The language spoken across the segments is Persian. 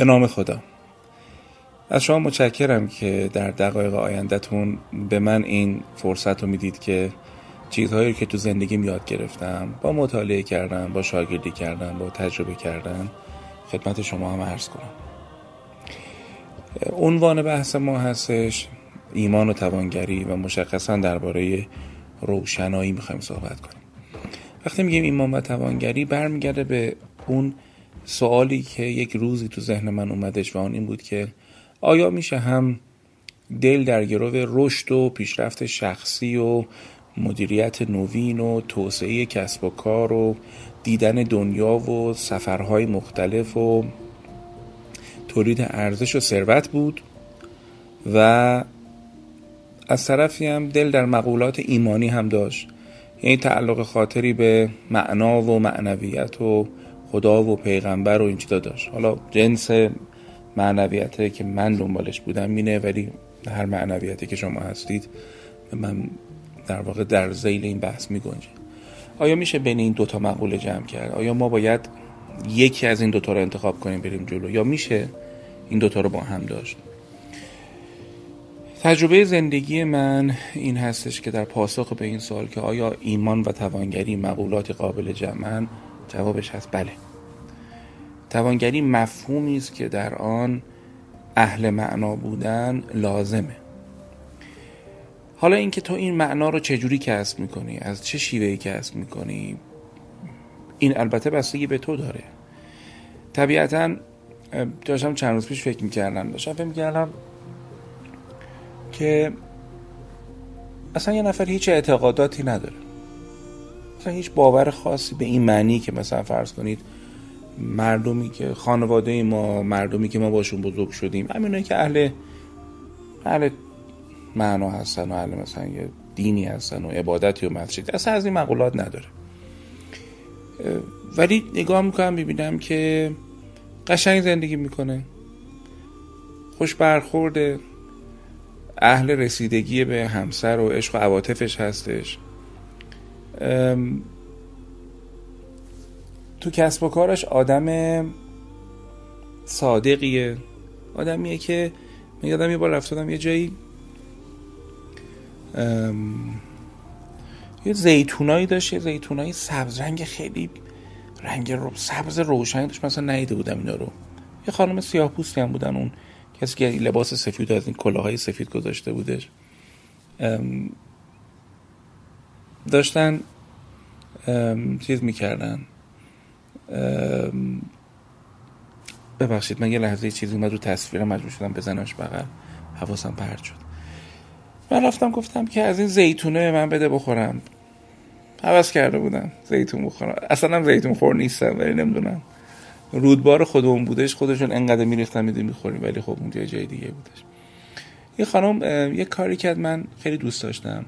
به نام خدا. از شما متشکرم که در دقایق آیندهتون به من این فرصت رو می‌دید که چیزهایی که تو زندگی یاد گرفتم با مطالعه کردم با شاگردی کردم با تجربه کردم خدمت شما هم عرض کنم. عنوان بحث ما هستش ایمان و توانگری و مشخصا درباره روشنایی می‌خوایم صحبت کنیم. وقتی میگیم ایمان و توانگری برمیگرده به اون سوالی که یک روزی تو ذهن من اومدش و آن این بود که آیا میشه هم دل در گرو رشد و پیشرفت شخصی و مدیریت نوین و توسعه کسب و کار و دیدن دنیا و سفرهای مختلف و تولید ارزش و ثروت بود و از طرفی هم دل در مقولات ایمانی هم داشت. یعنی تعلق خاطری به معنا و معنویت و خدا و پیغمبر و این چیزا داشت. حالا جنس معنویته که من دنبالش بودم مینه ولی هر معنویتی که شما هستید من در واقع در زیل این بحث می گنجه آیا میشه بین این دوتا مقوله جمع کرد؟ آیا ما باید یکی از این دوتا رو انتخاب کنیم بریم جلو؟ یا میشه این دوتا رو با هم داشت؟ تجربه زندگی من این هستش که در پاسخ به این سوال که آیا ایمان و توانگری مقولات قابل جمعن جوابش هست. بله. توانگری مفهومی است که در آن اهل معنا بودن لازمه. حالا اینکه تو این معنا رو چجوری کسب می‌کنی؟ از چه شیوهی کسب می‌کنی؟ این البته بستگی به تو داره. طبیعتا داشتم چند روز پیش فکر می‌کردم داشتم فکر می‌کردم که اصلا یه نفر هیچ اعتقاداتی نداره. اصلا هیچ باور خاصی به این معنی که مثلا فرض کنید مردمی که خانواده ما مردمی که ما باشون بزرگ شدیم همینه که اهل اهل معنا هستن و اهل مثلا یه دینی هستن و عبادتی و مسجد اصلا از این مقولات نداره. ولی نگاه می‌کنم ببینم که قشنگ زندگی می‌کنه. خوش برخورده. اهل رسیدگی به همسر و عشق و عواطفش هستش. تو کسب و کارش آدم صادقیه. آدمیه که یادم یه بار رفتادم یه جایی یه زیتونایی داشت یه زیتونایی سبز رنگ خیلی رنگ رو سبز روشنی داشت. مثلا نیده بودم اینا رو. یه خانم سیاه پوستی هم بودن اون کسی که لباس سفید از این کلاهای سفید گذاشته بودش. داشتن چیز می‌کردن. ببخشید من یه لحظه چیزی اومد رو تصویرم مجبور شدم بزنمش بغل. حواسم پرد شد. من رفتم گفتم که از این زیتونه من بده بخورم. حوض کرده بودم. زیتون بخورم. اصلا هم زیتون خور نیستم ولی نمی‌دونم. رودبار خودمون بودش خودشون انقدر میریختن می‌دونی می‌خوریم. ولی خب اونجا جای دیگه بودش. یه خانم یه کاری کرد من خیلی دوست داشتم.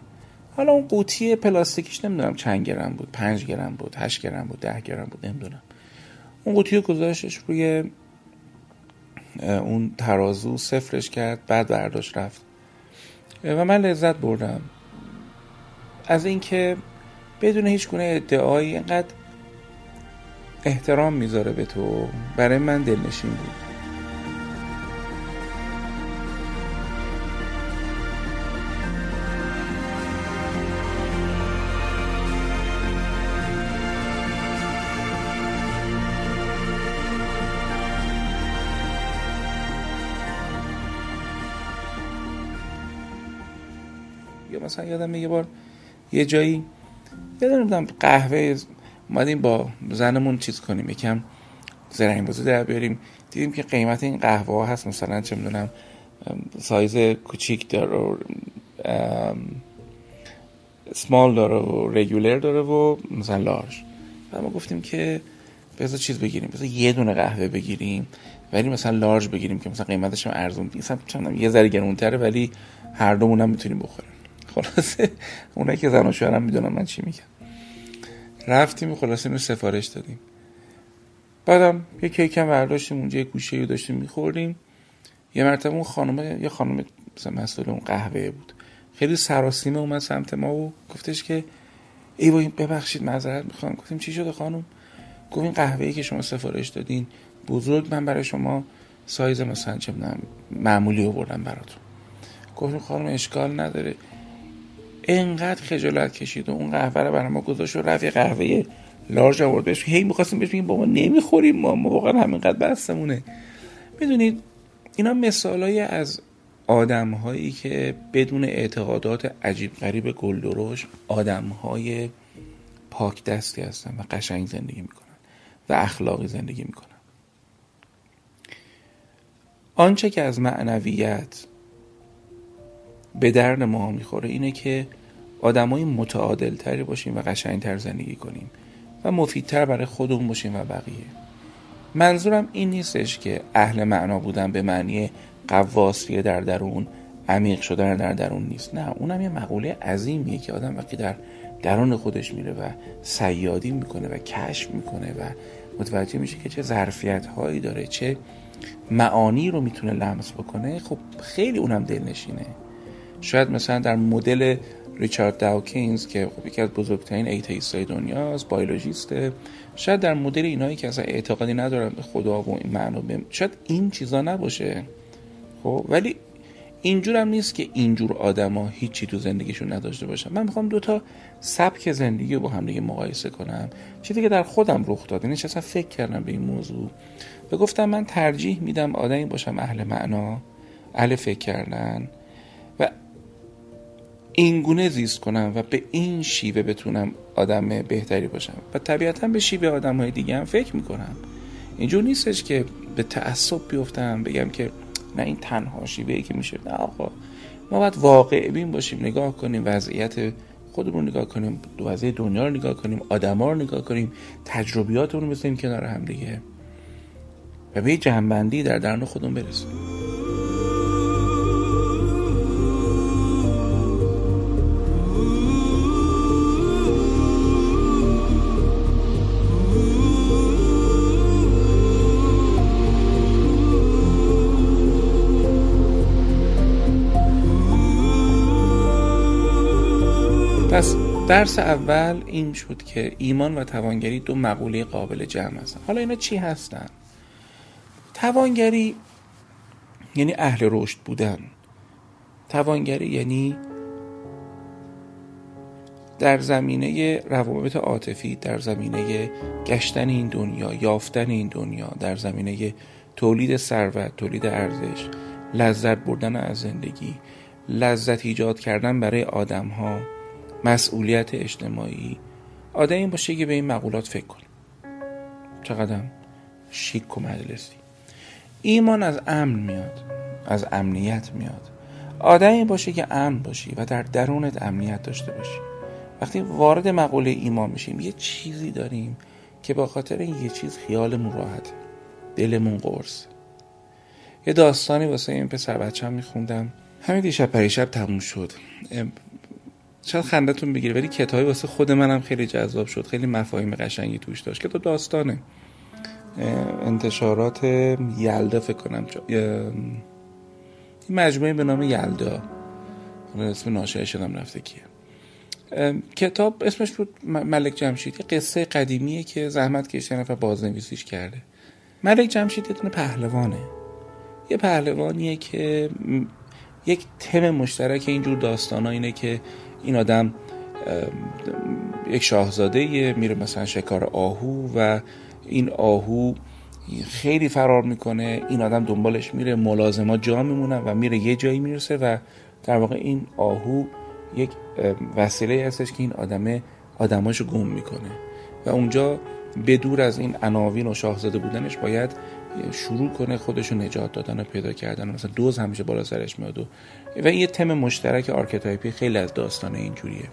حالا اون قوطی پلاستیکیش نمی‌دونم چند گرم بود پنج گرم بود هشت گرم بود ده گرم بود نمی‌دونم. اون قوطی رو گذاشتش روی اون ترازو صفرش کرد بعد برداشت رفت. و من لذت بردم. از اینکه بدون هیچ گونه ادعایی اینقدر احترام می‌ذاره به تو. برای من دلنشین بود. مثلا یادم یه بار یه جایی یادم قهوه اومدیم با زنمون چیز کنیم یکم زرنگ بازی در بیاریم. دیدیم که قیمت این قهوه ها هست مثلا چه می‌دونم سایز کوچیک داره و سمال داره و رگولر داره و مثلا لارج و ما گفتیم که بذار چیز بگیریم بذار یه دونه قهوه بگیریم. ولی مثلا لارج بگیریم که مثلا قیمتش هم ارزون مثلا یه ذره گرونتره ولی هر دومون هم می‌تونیم بخوریم. خلاصه اونایی که زن و شوهرم می‌دونن من چی میگم. رفتیم و خلاصه اینو سفارش دادیم. بعدم یه کیک هم برداشتیم اونجا یه گوشه رو داشتیم میخوردیم. یه مرتبه اون خانم یه خانم مثلا مسئول اون قهوه بود. خیلی سراسیمه اومد سمت ما و گفتش که ای وای ببخشید معذرت می‌خوام. گفتیم چی شده خانم؟ گفت این قهوه‌ای که شما سفارش دادین بزرگ من برای شما سایز مثلا چه معمولی آوردم براتون. گفتیم خانم اشکال نداره. انقدر خجالت کشید و اون قهوه رو برای ما گذاشت و رفت قهوه لارج آورد بهش هی می‌خواستیم بهش بگیم بابا نمی‌خوریم ما ما واقعا همینقدر بستمونه. می‌دونید اینا مثالایی از آدم هایی که بدون اعتقادات عجیب غریب گلدرش آدم های پاک دستی هستن و قشنگ زندگی می‌کنن و اخلاقی زندگی می‌کنن. آنچه که از معنویت به درد ما می‌خوره اینه که آدمای متعادل تری باشیم و قشنگتر زندگی کنیم و مفیدتر برای خودمون باشیم و بقیه. منظورم این نیستش که اهل معنا بودن به معنی قواسیه در درون عمیق شدن در درون نیست. نه اونم یه مقوله عظیمیه که آدم وقتی در درون خودش میره و صیادی می‌کنه و کشف می‌کنه و متوجه میشه که چه ظرفیت هایی داره چه معانی رو می‌تونه لمس بکنه خب خیلی اونم دلنشینه. شاید مثلا در مدل ریچارد داوکینز که خب یکی از بزرگترین atheist های دنیاست biologist ه شاید در مدل اینایی که اصلا اعتقادی ندارن به خدا و این معنا شاید این چیزا نباشه. خب ولی اینجور هم نیست که اینجور آدما هیچی تو زندگیشون نداشته باشن. من می‌خوام دوتا سبک زندگی رو با هم دیگه مقایسه کنم. چیزی که در خودم رخ داد یعنی اصلا فکر کردم به این موضوع. و گفتم من ترجیح میدم آدمی باشم اهل معنا اهل فکر کردن. اینگونه زیست کنم و به این شیوه بتونم آدم بهتری باشم. و طبیعتا به شیوه آدم های دیگه هم فکر می‌کنم. اینجور نیستش که به تعصب بیفتم بگم که نه این تنها شیوه که میشه. نه آقا. ما باید واقع بین باشیم نگاه کنیم وضعیت خودمون نگاه کنیم وضعیت دنیا رو نگاه کنیم آدما رو نگاه کنیم تجربیاتمون رو بزنیم کنار هم دیگه و به جنبندی در درون خودمون برسیم. درس اول این شد که ایمان و توانگری دو مقوله قابل جمع هستن. حالا اینا چی هستن؟ توانگری یعنی اهل رشد بودن. توانگری یعنی در زمینه روابط عاطفی در زمینه گشتن این دنیا یافتن این دنیا در زمینه تولید ثروت تولید ارزش لذت بردن از زندگی لذت ایجاد کردن برای آدم ها مسئولیت اجتماعی این باشه که به این مقولات فکر کنه. چقدر شیک و مجلسی. ایمان از امن میاد از امنیت میاد. آدمی باشه که امن باشی و در درونت امنیت داشته باشی. وقتی وارد مقوله ایمان میشیم یه چیزی داریم که با خاطر این یه چیز خیالمون راحت. دلمون قرص. یه داستانی واسه این پسر بچه هم میخوندم. همین دیشب پریشب تموم شد. شاید خندتون بگیره ولی کتابی واسه خود منم خیلی جذاب شد. خیلی مفاهیم قشنگی توش داشت. کتاب داستانه. انتشارات یلدا فکر کنم. این مجموعه به نام یلدا. اسم ناشر شدم رفته کیه. کتاب اسمش بود ملک جمشید. یه قصه قدیمیه که زحمت کشیده نفر بازنویسیش کرده. ملک جمشید یه پهلوانه. یه پهلوانیه که یک تم مشترک اینجور داستان اینه که این آدم یک شاهزاده میره مثلا شکار آهو و این آهو خیلی فرار می‌کنه این آدم دنبالش میره ملازمات جا میمونن و میره یه جایی می‌رسه و در واقع این آهو یک وسیله هستش که این آدمه آدماشو گم می‌کنه. و اونجا بعد از این عناوین و شاهزاده بودنش باید شروع کنه خودشو نجات دادن و پیدا کردن. مثلا دوز همیشه بالا سرش میاد و و این یه تم مشترک archetype ی خیلی از داستان اینجوریه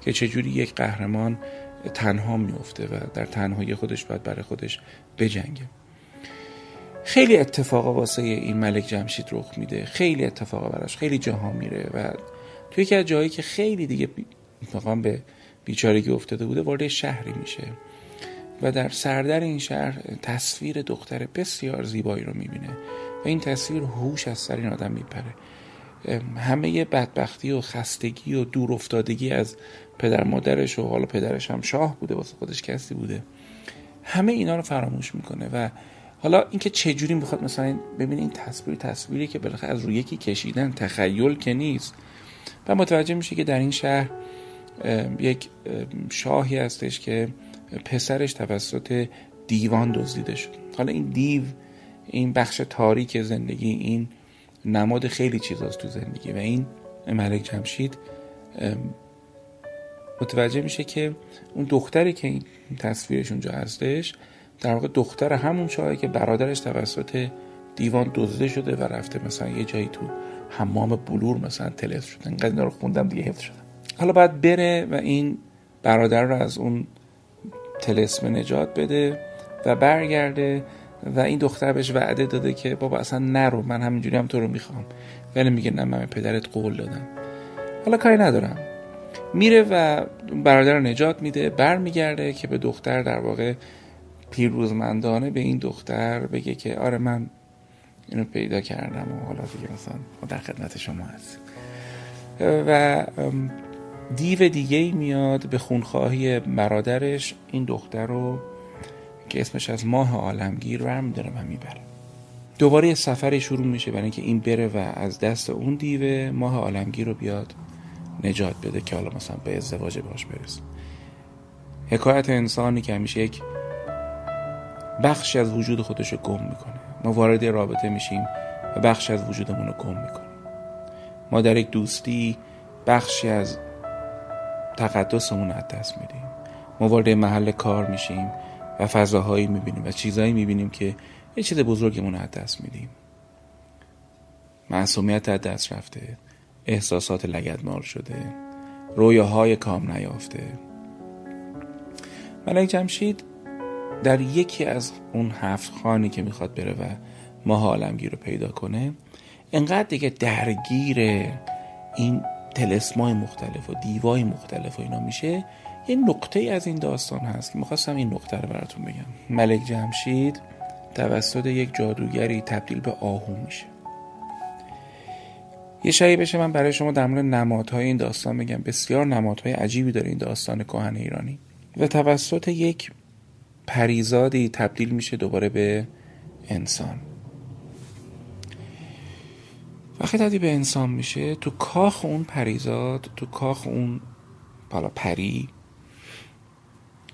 که چجوری یک قهرمان تنها میفته و در تنهایی خودش باید برای خودش بجنگه. خیلی اتفاقا واسه این ملک جمشید رخ میده. خیلی اتفاقا براش خیلی جاها میره و توی از جایی که خیلی دیگه مقام به بیچارگی افتاده بوده وارد شهری میشه. و در سردر این شهر تصویر دختر بسیار زیبایی رو می‌بینه و این تصویر هوش از سر این آدم میپره. همه بدبختی و خستگی و دور افتادگی از پدر مادرش و حالا پدرش هم شاه بوده واسه خودش کسی بوده. همه اینا رو فراموش می‌کنه و حالا اینکه چه جوری می‌خواد مثلا ببینید این تصویر تصویری که بالاخره از روی یکی کشیدن تخیل که نیست. و متوجه میشه که در این شهر یک شاهی هستش که پسرش توسط دیوان دزدیده شد. حالا این دیو این بخش تاریک زندگی این نماد خیلی چیزاست تو زندگی و این ملک جمشید متوجه میشه که اون دختری که این تصویرش اونجا هستش در واقع دختر همون شاهی که برادرش توسط دیوان دزده شده و رفته مثلا یه جایی تو حمام بلور مثلا تلس شده اینقدر رو خوندم دیگه حفظ شده حالا باید بره و این برادر رو از اون تلسم نجات بده و برگرده و این دختر بهش وعده داده که بابا اصلا نرو من همینجوری هم تو رو می‌خوام. ولی میگه نه من پدرت قول دادم. حالا کاری ندارم. میره و برادر نجات میده برمیگرده که به دختر در واقع پیروزمندانه به این دختر بگه که آره من اینو پیدا کردم و حالا دیگه مثلا در خدمت شما هست و دیو دیگه ای میاد به خونخواهی برادرش این دختر رو که اسمش از ماه عالمگیر ور میداره و می‌بره. دوباره یه سفر شروع میشه برای اینکه این بره و از دست اون دیو ماه عالمگیر رو بیاد نجات بده که حالا مثلا به ازدواج باش برسه. حکایت انسانی که همیشه یک بخشی از وجود خودش رو گم می‌کنه. ما وارد رابطه میشیم و بخشی از وجودمون رو گم می‌کنیم. ما در یک دوستی بخشی از تقدسمون از دست میدیم. ما وارد محل کار میشیم و فضاهایی می‌بینیم و چیزهایی می‌بینیم که یه چیز بزرگمون از دست میدیم. معصومیت از دست رفته. احساسات لگدمال شده. رویاهای کام نیافته. ملک جمشید در یکی از اون هفت خانی که می‌خواد بره و ماه عالمگیر رو پیدا کنه انقدر دیگه درگیر این تلسمای مختلف و دیوای مختلف و اینا میشه یه نقطه ای از این داستان هست که می‌خواستم این نقطه رو براتون بگم. ملک جمشید توسط یک جادوگری تبدیل به آهو میشه. یه شایی بشه من برای شما در مورد نمادهای این داستان بگم. بسیار نمادهای عجیبی داره این داستان کهن ایرانی. و توسط یک پریزادی تبدیل میشه دوباره به انسان. وقتی تبدیل به انسان میشه تو کاخ اون پریزاد تو کاخ اون بالا پری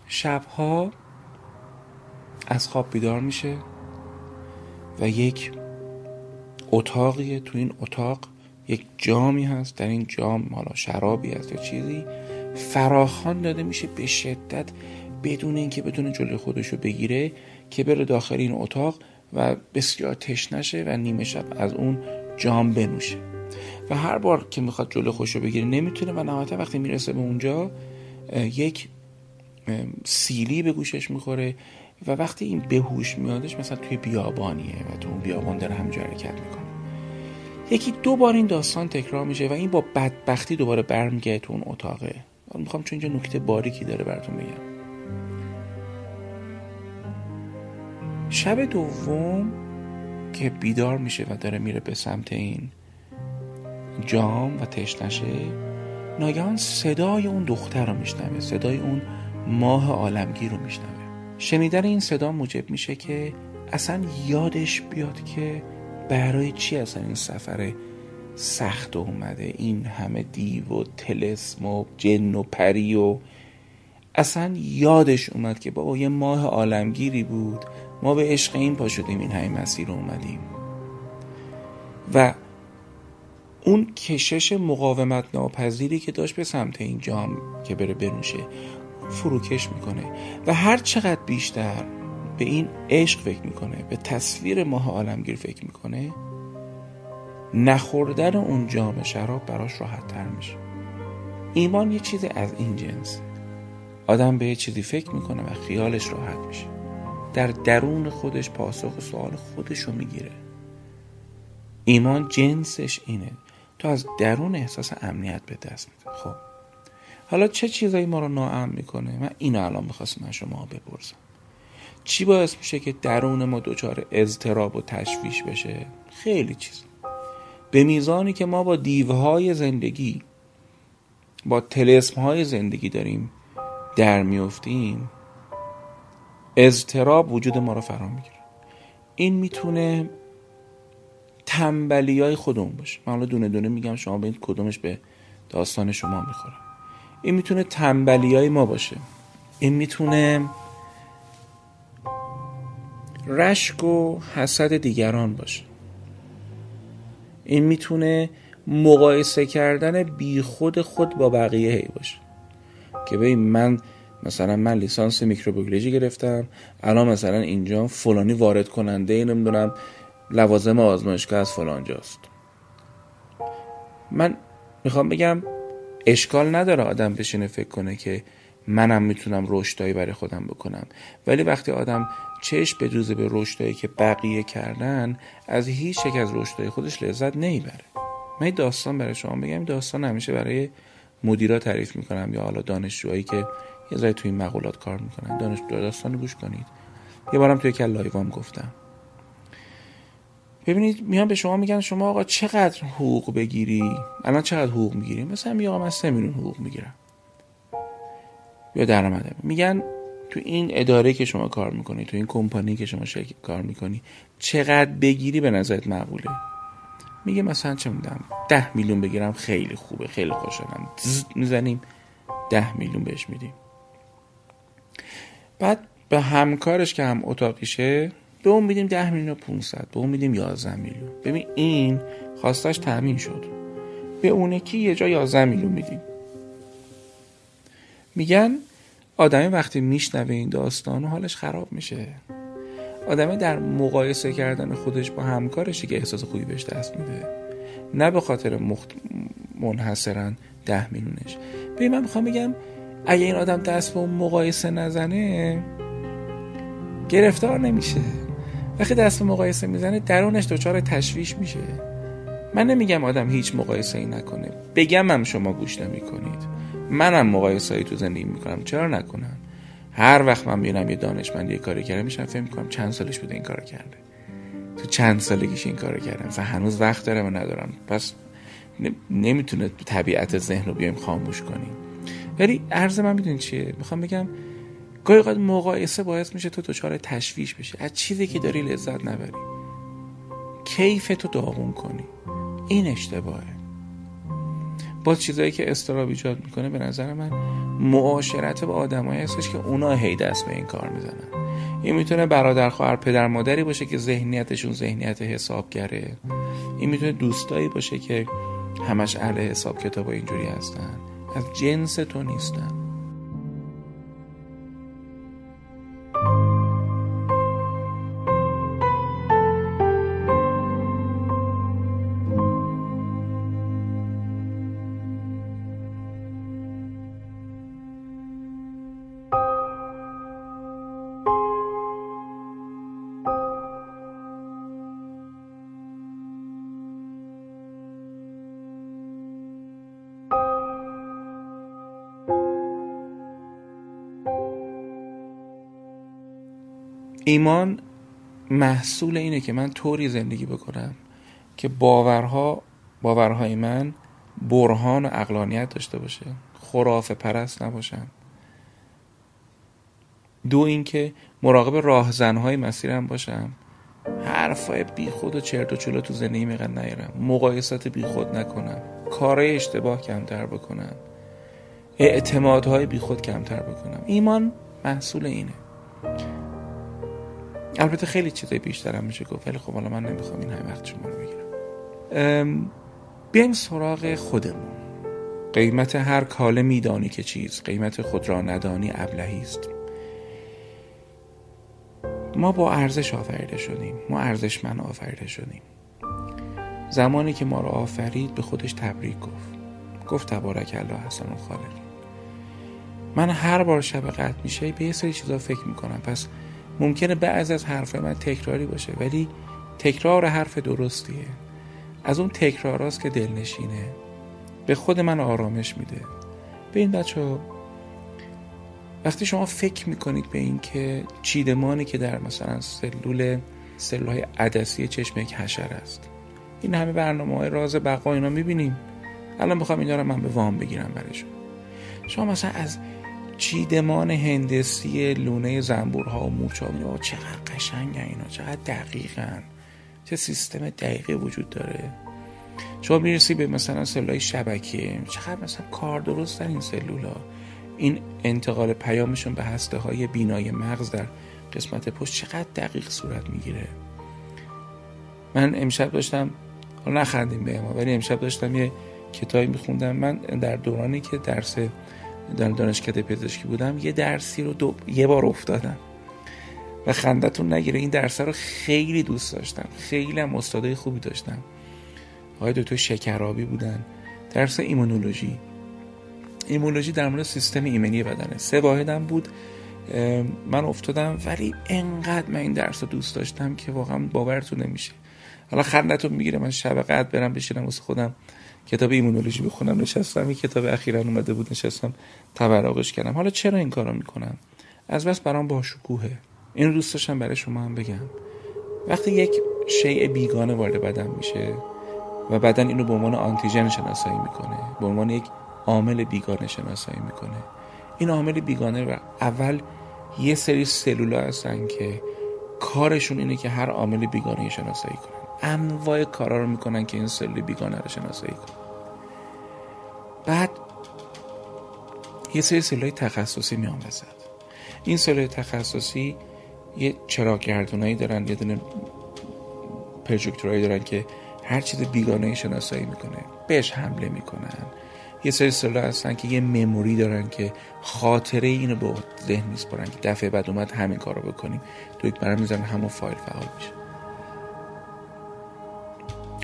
شبها از خواب بیدار میشه و یک اتاقی تو این اتاق یک جامی هست در این جام حالا شرابی هست یا چیزی فراخان داده میشه به شدت بدون اینکه بدون جلوی خودش رو بگیره که بره داخل این اتاق و بسیار تشنشه و نیمه شب از اون جام بنوشه. و هر بار که می‌خواد جلو خوش رو بگیره نمی‌تونه و نهایتا وقتی می‌رسه به اونجا یک سیلی به گوشش می‌خوره و وقتی این بهوش میادش مثلا توی بیابانیه و تو اون بیابان داره همجا حرکت می‌کنه. یکی دو بار این داستان تکرار میشه و این با بدبختی دوباره برمیگرده تو اون اتاقه می‌خوام چون اینجا نکته باریکی داره براتون بگم. شب دوم که بیدار میشه و داره میره به سمت این جام و تشنشه ناگهان صدای اون دختر رو میشنوه صدای اون ماه عالمگیر رو میشنوه. شنیدن این صدا موجب میشه که اصلا یادش بیاد که برای چی اصلا این سفر سخت اومده این همه دیو و تلسم و جن و پری و اصلا یادش اومد که بابا یه ماه عالمگیری بود. ما به عشق این پا شدیم این همه مسیر رو اومدیم. و اون کشش مقاومت ناپذیری که داشت به سمت این جام که بره بنوشه فروکش می‌کنه. و هر چقدر بیشتر به این عشق فکر می‌کنه به تصویر ماه عالمگیر فکر می‌کنه نخوردن اون جام شراب براش راحت تر میشه. ایمان یه چیز از این جنس. آدم به یه چیزی فکر می‌کنه و خیالش راحت میشه. در درون خودش پاسخ سوال خودش رو می‌گیره. ایمان جنسش اینه. تو از درون احساس امنیت به دست میده. خب. حالا چه چیزایی ما رو ناامن می‌کنه؟ من اینو الان می‌خواستم من شما بپرسم. چی باعث میشه که درون ما دچار اضطراب و تشویش بشه؟ خیلی چیز. به میزانی که ما با دیوهای زندگی با تلسم های زندگی داریم در میفتیم اضطراب وجود ما رو فرا می‌گیره. این می‌تونه تنبلی های خودمون باشه. من دونه دونه میگم شما به کدومش به داستان شما می‌خوره. این می‌تونه تنبلی های ما باشه. این می‌تونه رشک و حسد دیگران باشه. این می‌تونه مقایسه کردن بی خود خود با بقیه هی باشه. که ببین من مثلا من لیسانس میکروبیولوژی گرفتم الان مثلا اینجا فلانی وارد کننده نمی‌دونم لوازم آزمایشگاه از فلانجاست من می‌خوام بگم اشکال نداره آدم بشینه فکر کنه که منم می‌تونم رشدایی برای خودم بکنم. ولی وقتی آدم چشم بدوزه به رشدایی که بقیه کردن از هیچ یک از رشدای خودش لذت نمی‌بره. من داستان برای شما بگم. داستان همیشه برای مدیرا تعریف می‌کنم یا حالا دانشجوهایی که یه ذره توی این مقولات کار می‌کنن. دانشجو داستان گوش کنید. یه بارم توی کل لایوام گفتم. ببینید میان به شما میگن شما آقا چقدر حقوق بگیری؟ الان چقدر حقوق می‌گیری؟ مثلا میگه آقا من 3 میلیون حقوق می‌گیرم. یا درآمدم میگن تو این اداره که شما کار می‌کنی تو این کمپانی که شما شرکت کار می‌کنی چقدر بگیری به نظرت معقوله؟ میگه مثلا چه میدم ده میلیون بگیرم خیلی خوبه خیلی خوشحالم. می‌زنیم ده میلیون بهش میدیم. بعد به همکارش که هم اتاقیشه به اون میدیم ده میلیون و 500 به اون میدیم 11 میلیون. ببین این خواستش تامین شد. به اون کی یه جا 11 میلیون میدیم. میگن آدمی وقتی میشنوه این داستان حالش خراب میشه. آدمی در مقایسه کردن خودش با همکارشی که احساس خوبی بهش دست میده. نه به خاطر مخت... منحصرا ده میلیونش. ببین من می‌خوام بگم اگه این آدم دست به اون مقایسه نزنه گرفتار نمیشه. وقتی دست به مقایسه می‌زنه درونش دچار تشویش میشه. من نمیگم آدم هیچ مقایسه ای نکنه. بگم هم شما گوش نمی‌کنید. منم مقایسه ای تو زندگی می‌کنم. چرا نکنم؟ هر وقت من می‌بینم یه دانشمند یه کاری کرده میشم فکر می‌کنم چند سالش بوده این کار کرده. تو چند سالگیش این کار کرده و هنوز وقت داره و ندارم. پس نمی‌تونه طبیعت ذهن رو بیایم خاموش کنیم. ولی عرض من می‌دونی چیه؟ می‌خوام بگم گاهی اوقات مقایسه باعث میشه تو دچار تشویش بشه از چیزی که داری لذت نبری. کیف تو داغون کنی. این اشتباهه. با چیزایی که استراب ایجاد می‌کنه به نظر من معاشرت با آدمایی هستش که اونا هی دست به این کار می‌زنن. این می‌تونه برادر خواهر پدر مادری باشه که ذهنیتشون ذهنیت حسابگره. این می‌تونه دوستایی باشه که همش اهل حساب کتاب اینجوری هستن. از جنس تو نیستن ایمان محصول اینه که من طوری زندگی بکنم که باورها باورهای من برهان و اقلانیت داشته باشه خرافه پرست نباشم دو اینکه مراقب راهزنهای مسیرم باشم. حرفای بی خود و چرت و چلو تو زندگی میقدر نیارم. مقایسات بی خود نکنم. کارهای اشتباه کمتر بکنم. اعتمادهای بی خود کمتر بکنم. ایمان محصول اینه. البته خیلی چیزای بیشترم میشه گفت ولی خب حالا من نمی‌خوام این همه وقت شما رو بگیرم. بیایم سراغ خودمون. قیمت هر کاله میدانی که چیز قیمت خود را ندانی ابلهی است. ما با ارزش آفریده شدیم ما ارزشمند آفریده شدیم. زمانی که ما را آفرید به خودش تبریک گفت. گفت تبارک الله حسن و خالقی من هر بار شب قطع میشه به یه سری چیزا فکر می‌کنم. پس ممکنه بعض از حرف من تکراری باشه ولی تکرار حرف درستیه. از اون تکراراست که دلنشینه. به خود من آرامش میده. به این بچه وقتی شما فکر می‌کنید به این که چیدمانی که در مثلا سلول سلول های عدسی چشم یک حشر است. این همه برنامه های راز بقا اینا می‌بینیم. الان می‌خوام اینا رو من به وام بگیرم برشون شما مثلا از چیدمان هندسی لونه زنبورها و مورچه ها چقدر قشنگ اینا چقدر دقیقن. چه سیستم دقیقی وجود داره. شما می‌رسی به مثلا سلولای شبکه چقدر مثلا کار درست در این سلولا این انتقال پیامشون به هسته های بینای مغز در قسمت پشت چقدر دقیق صورت می‌گیره. من امشب داشتم نخندیم به ما ولی امشب داشتم یه کتابی میخوندم. من در دورانی که درس در دانشکده پزشکی بودم یه درسی رو دو... یه بار افتادم. و خندتون نگیره این درس رو خیلی دوست داشتم. خیلی هم استادای خوبی داشتم. آقای دکتر شکرابی بودن. درس ایمونولوژی. ایمونولوژی در مورد سیستم ایمنی بدنه. سه واحدم بود. من افتادم ولی انقدر من این درس رو دوست داشتم که واقعا باورتون نمیشه. حالا خندتون می‌گیره من شب قد برم بشینم واسه خودم. کتاب ایمونولوژی بخونم نشستم این کتاب اخیرا اومده بود نشستم تبرقش کردم. حالا چرا این کارو می‌کنم از بس برام با شکوهه این دوست داشتم برای شما هم بگم. وقتی یک شیء بیگانه وارد بدن میشه و بدن اینو به عنوان آنتیژن شناسایی می‌کنه به عنوان یک عامل بیگانه شناسایی می‌کنه. این عامل بیگانه و اول یه سری سلولا هستن که کارشون اینه که هر عامل بیگانه شناسایی کنن انواع کارا رو می‌کنن که این سلول بیگانه رو شناسایی کنن. بعد یه سری سلولای تخصصی میان وسط. این سلول تخصصی یه چراغ گردونایی دارن یه دونه پروژکتورایی دارن که هر چیز بیگانه شناسایی می‌کنه بهش حمله می‌کنن. یه سری سلول هستن که یه مموری دارن که خاطره اینو به ذهن میسپارن که دفعه بعد اومد همین کارو بکنیم. یک برام می‌زنن همون فایل فعال میشه.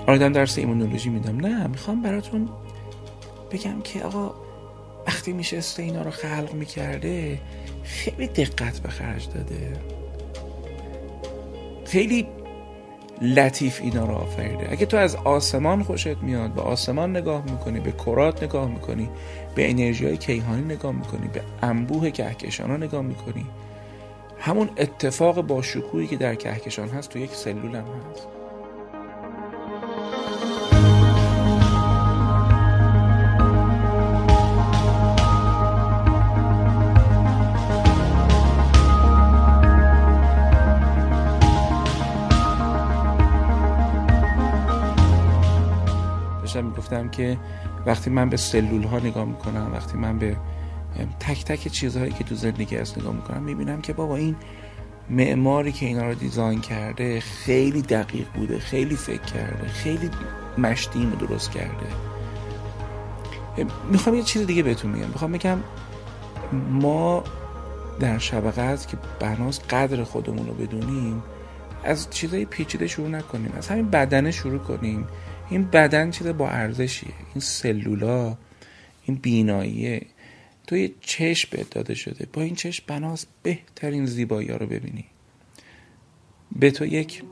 آره درس ایمونولوژی میدم. نه می‌خوام براتون بگم که آقا وقتی میشسته اینا رو خلق می‌کرده خیلی دقت به خرج داده. خیلی لطیف اینا رو آفریده. اگه تو از آسمان خوشت میاد به آسمان نگاه می‌کنی به کرات نگاه می‌کنی به انرژی های کیهانی نگاه می‌کنی به انبوه کهکشان ها نگاه می‌کنی همون اتفاق با شکوهی که در کهکشان هست تو یک سلول هم هست. گفتم که وقتی من به سلول ها نگاه می‌کنم وقتی من به تک تک چیزهایی که تو زندگی هست نگاه می‌کنم می‌بینم که بابا این معماری که اینا رو دیزاین کرده خیلی دقیق بوده خیلی فکر کرده خیلی مشتیم رو درست کرده. می‌خوام یه چیز دیگه بهتون میگم می‌خوام بگم ما در شب که بناس قدر خودمون رو بدونیم از چیزای پیچیده شروع نکنیم از همین بدنه شروع کنیم. این بدن چیز با ارزشیه؟ این سلولا این بیناییه. تو یه چشم بهت داده شده. با این چشم بناس بهترین زیبایی ها رو ببینی. به تو یک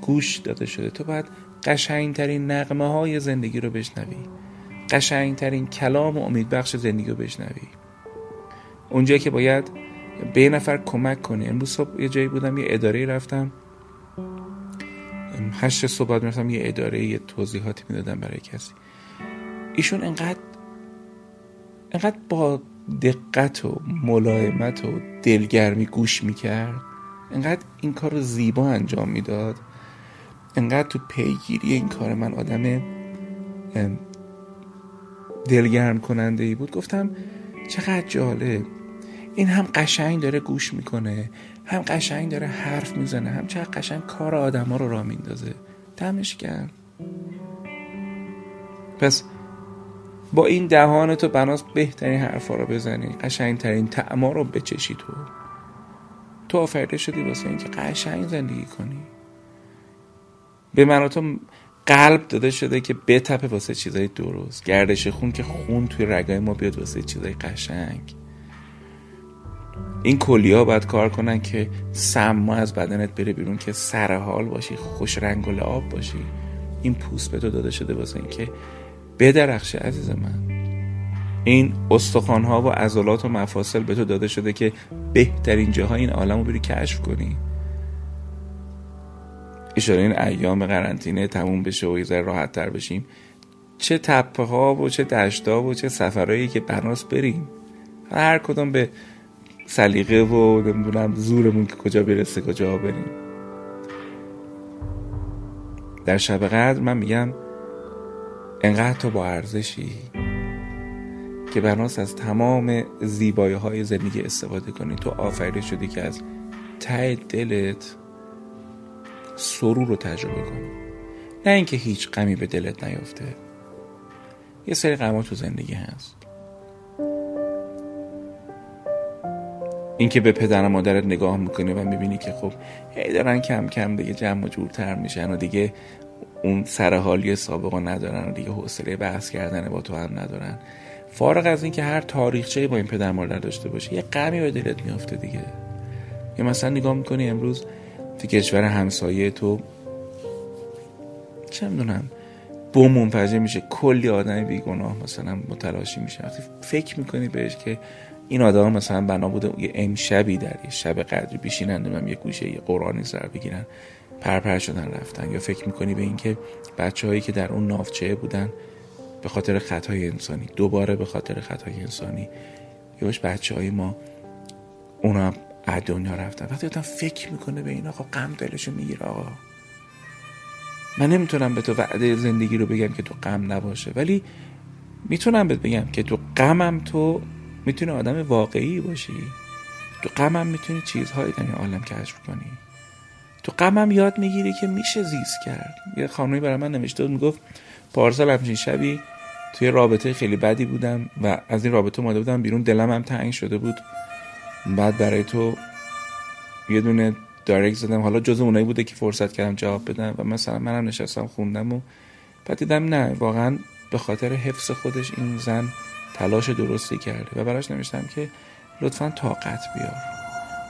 گوش داده شده. تو باید قشنگترین نقمه های زندگی رو بشنوی. قشنگترین کلام و امیدبخش زندگی رو بشنوی. اونجایی که باید به نفر کمک کنی. امروز صبح یه جایی بودم یه اداره رفتم. هشت صبح می‌رفتم یه اداره یه توضیحاتی می‌دادم برای کسی. ایشون انقدر انقدر با دقت و ملایمت و دلگرمی گوش می‌کرد. انقدر این کار رو زیبا انجام می‌داد. انقدر تو پیگیری این کار من آدم دلگرم کننده ای بود. گفتم چقدر جالب. این هم قشنگ داره گوش می‌کنه. هم قشنگ داره حرف می‌زنه هم چقدر قشنگ کار آدم ها رو را میندازه. دمش کرد پس با این دهان تو بناس بهترین حرفا رو بزنی قشنگترین تعما رو بچشی تو. تو آفریده شدی واسه اینکه قشنگ زندگی کنی. به من تو قلب داده شده که بتپه واسه چیزای درست. گردش خون که خون توی رگای ما بیاد واسه چیزای قشنگ. این کلیا باید کار کنن که سما از بدنت بره بیرون که سر حال باشی خوش رنگ و لعاب باشی. این پوست به تو داده شده واسه اینکه بدرخشه عزیز من. این استخوان ها و عضلات و مفاصل به تو داده شده که بهترین جاهای این عالم رو بری کشف کنی. اشاره این ایام قرنطینه تموم بشه و یه راحت تر بشیم. چه تپه ها و چه دشت ها و چه سفرهایی که بناس بریم. هر کدوم به سلیقه و نمی‌دونم زورمون که کجا برسه کجا بریم. در شب قدر من میگم انقدر تو با ارزشی که بناس از تمام زیبایی های زندگی استفاده کنی. تو آفریده شدی که از ته دلت سرور رو تجربه کنی. نه اینکه هیچ غمی به دلت نیفته. یه سری غما تو زندگی هست. اینکه به پدر و مادرت نگاه می‌کنی و می‌بینی که خب هی دارن کم کم دیگه جمع و جورتر میشن و دیگه اون سرحالی سابقه ندارن و دیگه حوصله بحث کردن با تو هم ندارن. فارغ از اینکه هر تاریخچه با این پدر مادر داشته باشه یه غمی به دلت میافته دیگه. یا مثلا نگاه می‌کنی امروز تو کشور همسایه تو چه می‌دونم بوم منفجر میشه کلی آدم بیگناه مثلا متلاشی میشه. وقتی فکر می‌کنی بهش که این آدم مثلا بنا بوده یه امشبی در یه شب قدری بیشینن من یه گوشه یه قرآنی سر بگیرن پرپر شدن رفتن. یا فکر می‌کنی به اینکه بچه هایی که در اون نافچه بودن به خاطر خطای انسانی دوباره به خاطر خطای انسانی یواش بچه های ما اونا از دنیا رفتن. وقتی آدم فکر می‌کنه به این آقا غم دلشو می‌گیره آقا. من نمی‌تونم به تو وعده زندگی رو بگم که تو غم نباشه ولی می‌تونم بهت بگم که تو غمم تو می‌تونی آدم واقعی باشی؟ تو غمم می‌تونی چیزهایی در این عالم کشف کنی. تو غمم یاد می‌گیری که میشه زیست کرد. یه خانمی برای من نوشته بود می‌گفت پارسال همچین شبی توی رابطه خیلی بدی بودم و از این رابطه ماده بودم بیرون دلم هم تنگ شده بود. بعد برای تو یه دونه دایرکت زدم. حالا جز اونایی بوده که فرصت کردم جواب بدم و مثلا منم نشستم خوندم و بعد دیدم نه واقعا به خاطر حفظ خودش این زن تلاش درستی کرده و براش نوشتم که لطفا طاقت بیار.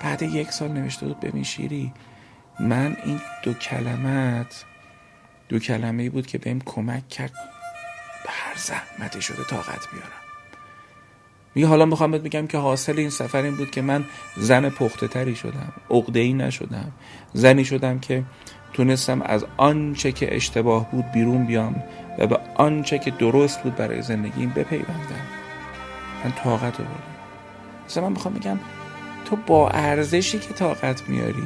بعد یک سال نوشته بود ببین شیری من این دو کلمت دو کلمه بود که بهم کمک کرد به هر زحمتی شده طاقت بیارم. میگه حالا می‌خوام بهت بگم که حاصل این سفر این بود که من زن پخته تری شدم عقده ای نشدم. زنی شدم که تونستم از آنچه که اشتباه بود بیرون بیام و به آنچه که درست بود برای زندگیم بپیوندم. من طاقت رو بردم مثلا من می‌خوام بگم تو با ارزشی که طاقت میاری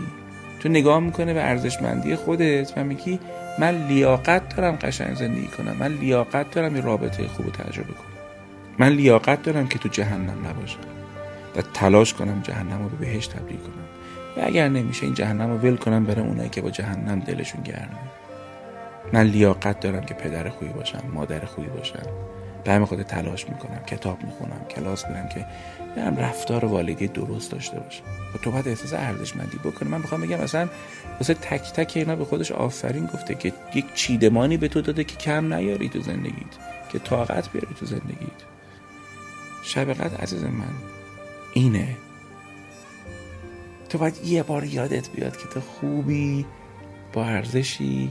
تو نگاه می‌کنه به ارزشمندی خودت و میگی من لیاقت دارم قشنگ زندگی کنم من لیاقت دارم یه رابطه خوب تجربه کنم. من لیاقت دارم که تو جهنم نباشم و تلاش کنم جهنم رو به بهش تبدیل کنم. و اگر نمیشه این جهنم رو ول کنم برای اونایی که با جهنم دلشون گرمه. من لیاقت دارم که پدر خوبی باشم مادر خوبی باشم. به همین خاطر تلاش می‌کنم کتاب می‌خونم کلاس میرم که برم رفتار والدی درست داشته باشم و تو باید احساس ارزشمندی بکنی. من می‌خوام بگم اصلا واسه تک تک اینا به خودش آفرین گفته که یک چیدمانی به تو داده که کم نیاری تو زندگیت که طاقت بیاری تو زندگیت. شب قدر عزیز من اینه. تو باید یه بار یادت بیاد که تو خوبی با ارزشی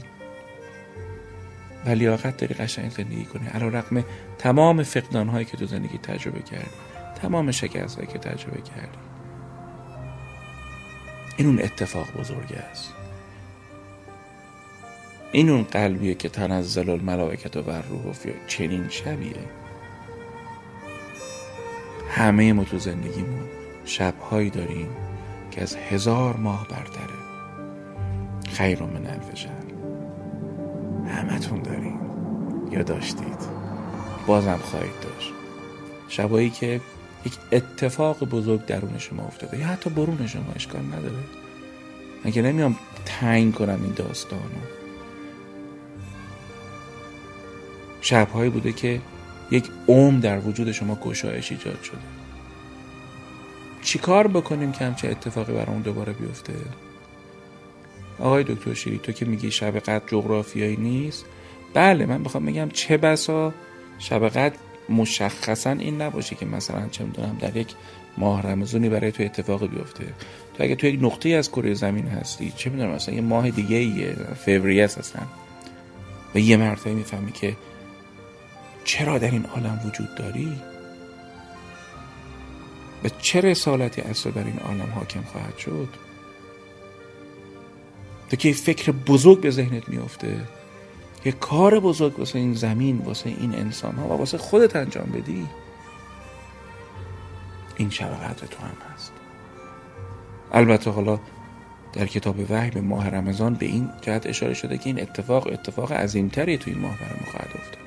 و لیاقت داری قشنگ زندگی کنی. علا رقم تمام فقدان هایی که تو زندگی تجربه کردی. تمام شکست هایی که تجربه کردی. این اون اتفاق بزرگ است. این اون قلبیه که تنزل الملائکت و روح فی چنین شبیه. همه ما تو زندگیمون شبهایی داریم که از هزار ماه برتره. خیر من الف شهر همتون داریم یا داشتید. بازم خواهید داشت. شبایی که یک اتفاق بزرگ درون شما افتاده. یا حتی برون شما اشکال نداره. من که نمیام تنگ کنم این داستانو؟ شبهایی بوده که یک عمر در وجود شما گشایش ایجاد شده. چیکار بکنیم که همچه اتفاقی برامون دوباره بیفته؟ آقای دکتر شیری تو که میگی شب قدر جغرافیایی نیست؟ بله من بخوام بگم چه بسا شب قدر مشخصا این نباشه که مثلا چه می‌دونم در یک ماه رمزونی برای تو اتفاقی بیفته. تو اگه تو یک نقطه از کره زمین هستی چه می‌دونم مثلا یه ماه دیگه یه فوریه هستن و یه مرتبه می‌فهمی که چرا در این عالم وجود داری؟ و چه رسالتی اصلا بر این عالم حاکم خواهد شد؟ تو که فکر بزرگ به ذهنت میافته یه کار بزرگ واسه این زمین واسه این انسان ها و واسه خودت انجام بدی این قدر تو هم هست. البته حالا در کتاب وحی به ماه رمضان به این جهت اشاره شده که این اتفاق اتفاق عظیمتری تو این ماه برای ما خواهد افتاد.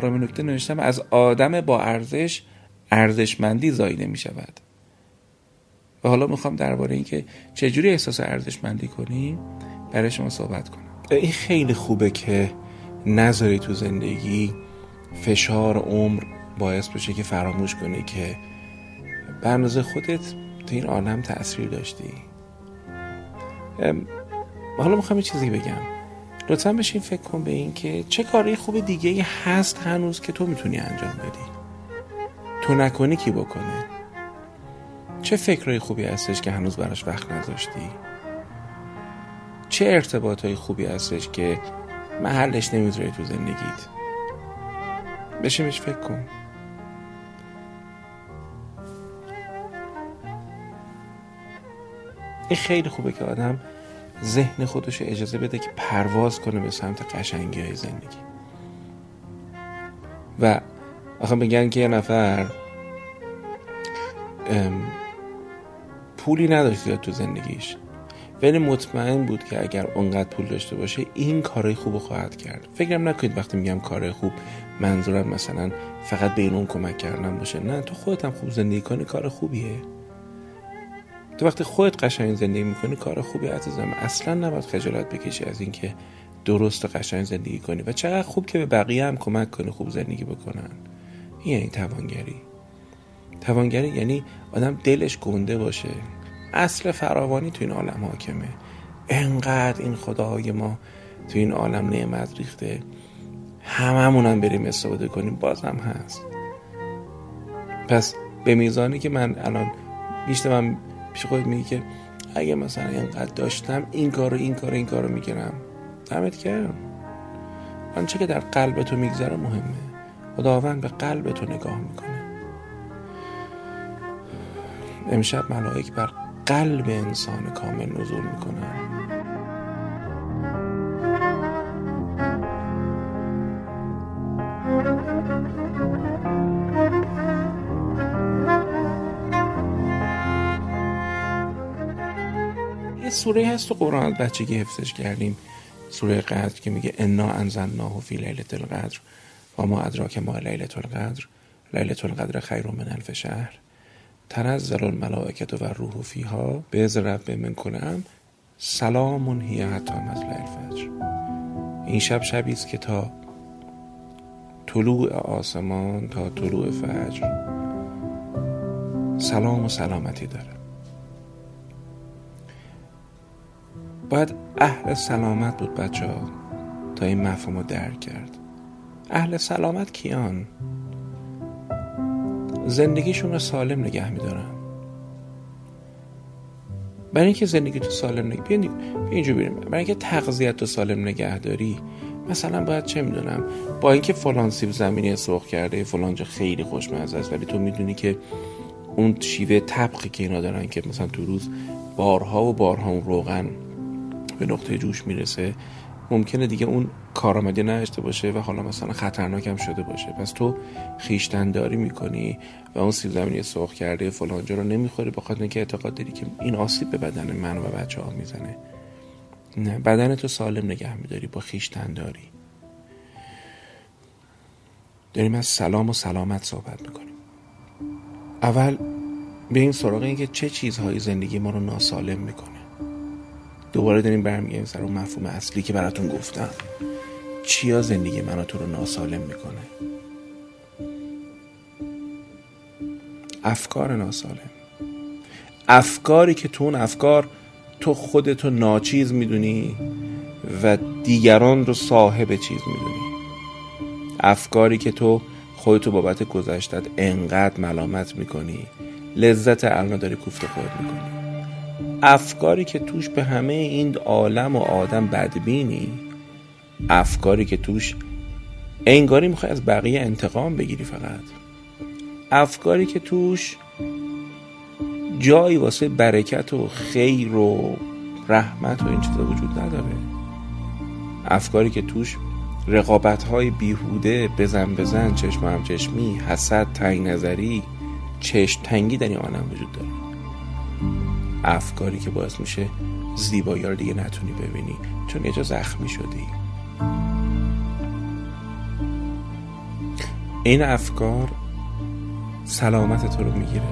چهارمین نکته نوشتم از آدم با ارزش ارزشمندی زایده می شود و حالا می‌خوام درباره اینکه چجوری احساس ارزشمندی کنیم برای شما صحبت کنم. این خیلی خوبه که نذاری تو زندگی فشار عمر باعث بشه که فراموش کنی که به خودت تو این عالم تاثیر داشتی. حالا می‌خوام یه چیزی بگم. لطفا بشین فکر کن به این که چه کاری خوب دیگه ای هست هنوز که تو می‌تونی انجام بدی. تو نکنی کی بکنه؟ چه فکرهای خوبی هستش که هنوز براش وقت نذاشتی؟ چه ارتباطهای خوبی هستش که محلش نمی‌ذاری تو زندگیت؟ بشینش فکر کن؟ این خیلی خوبه که آدم ذهن خودش اجازه بده که پرواز کنه به سمت قشنگی های زندگی. و آخه بگن که یه نفر پولی نداشت زیاد تو زندگیش. ولی مطمئن بود که اگر اونقدر پول داشته باشه این کارهای خوب خواهد کرد. فکرم نکنید وقتی میگم کارهای خوب منظورم مثلا فقط به اون کمک کردن باشه. نه تو خودت هم خوب زندگی کنی کار خوبیه. تو وقتی خودت قشنگ زندگی می‌کنی کار خوبی عزیزم. اصلا نباید خجالت بکشی از اینکه درست و قشنگ زندگی کنی. و چقدر خوب که به بقیه هم کمک کنی خوب زندگی بکنن. این یعنی توانگری. توانگری یعنی آدم دلش گنده باشه. اصل فراوانی تو این عالم حاکمه. انقدر این خداهای ما تو این عالم نعمت ریخته. هممون هم بریم استفاده کنیم. بازم هست. پس به میزانی که من الان بیشتر من پیش خود میگی که اگه مثلا اینقدر داشتم این کارو این کارو این کارو می‌گیرم دمت کرد آنچه که در قلب تو میگذره مهمه. خداوند به قلب تو نگاه می‌کنه. امشب ملائک بر قلب انسان کامل نزول می‌کنن. سوره هست تو قرآن بچگی حفظش کردیم. سوره قدر که میگه انا انزلناه فی لیلت القدر و ما ادراک ما لیلت القدر. لیلت القدر خیر من الف شهر. تنزل الملائکت و روح فیها به از رب من کنم. سلام هی حتی مطلع الفجر. این شب شبی است که تا طلوع آسمان تا طلوع فجر سلام و سلامتی داره باید اهل سلامت بود بچه ها تا این مفهوم رو درک کرد. اهل سلامت کیان؟ زندگیشون رو سالم نگه میدارن. برای اینکه زندگی تو سالم نگه بیا اینجا بریم. برای اینکه تغذیت تو سالم نگه داری مثلا باید چه می‌دونم با اینکه فلان سیب زمینی سرخ کرده فلان جا خیلی خوشمزه است ولی تو می‌دونی که اون شیوه طبقی که اینا دارن که مثلا تو روز بارها و بارها اون روغن به نقطه جوش می‌رسه ممکنه دیگه اون کارآمدی نداشته باشه و حالا مثلا خطرناک هم شده باشه. پس تو خیشتنداری می‌کنی و اون سیب زمینی سرخ کرده فلانجا رو نمی‌خوری بخاطر اینکه اعتقاد داری که این آسیب به بدن من و بچه ها می‌زنه. نه بدن تو سالم نگه میداری با خیشتنداری. داریم از سلام و سلامت صحبت می‌کنیم. اول به این سراغ این که چه چیزهایی زندگی ما رو ناسالم می‌کنه. دوباره داریم برمیگردیم سر اون مفهوم اصلی که براتون گفتم. چیا زندگی منو تو رو ناسالم می‌کنه؟ افکار ناسالم. افکاری که تو اون افکار تو خودتو ناچیز می‌دونی و دیگران رو صاحب چیز می‌دونی. افکاری که تو خودتو بابت گذشتت انقدر ملامت می‌کنی لذت الان داری کوفت خود می‌کنی. افکاری که توش به همه این عالم و آدم بدبینی افکاری که توش انگاری می‌خوای از بقیه انتقام بگیری فقط. افکاری که توش جایی واسه برکت و خیر و رحمت و این چیزا وجود نداره. افکاری که توش رقابت های بیهوده بزن بزن چشم هم چشمی حسد تنگ نظری چشم تنگی در این عالم وجود داره. افکاری که باعث میشه زیبایی رو دیگه نتونی ببینی چون یه جا زخمی شدی. این افکار سلامت تو رو می‌گیره.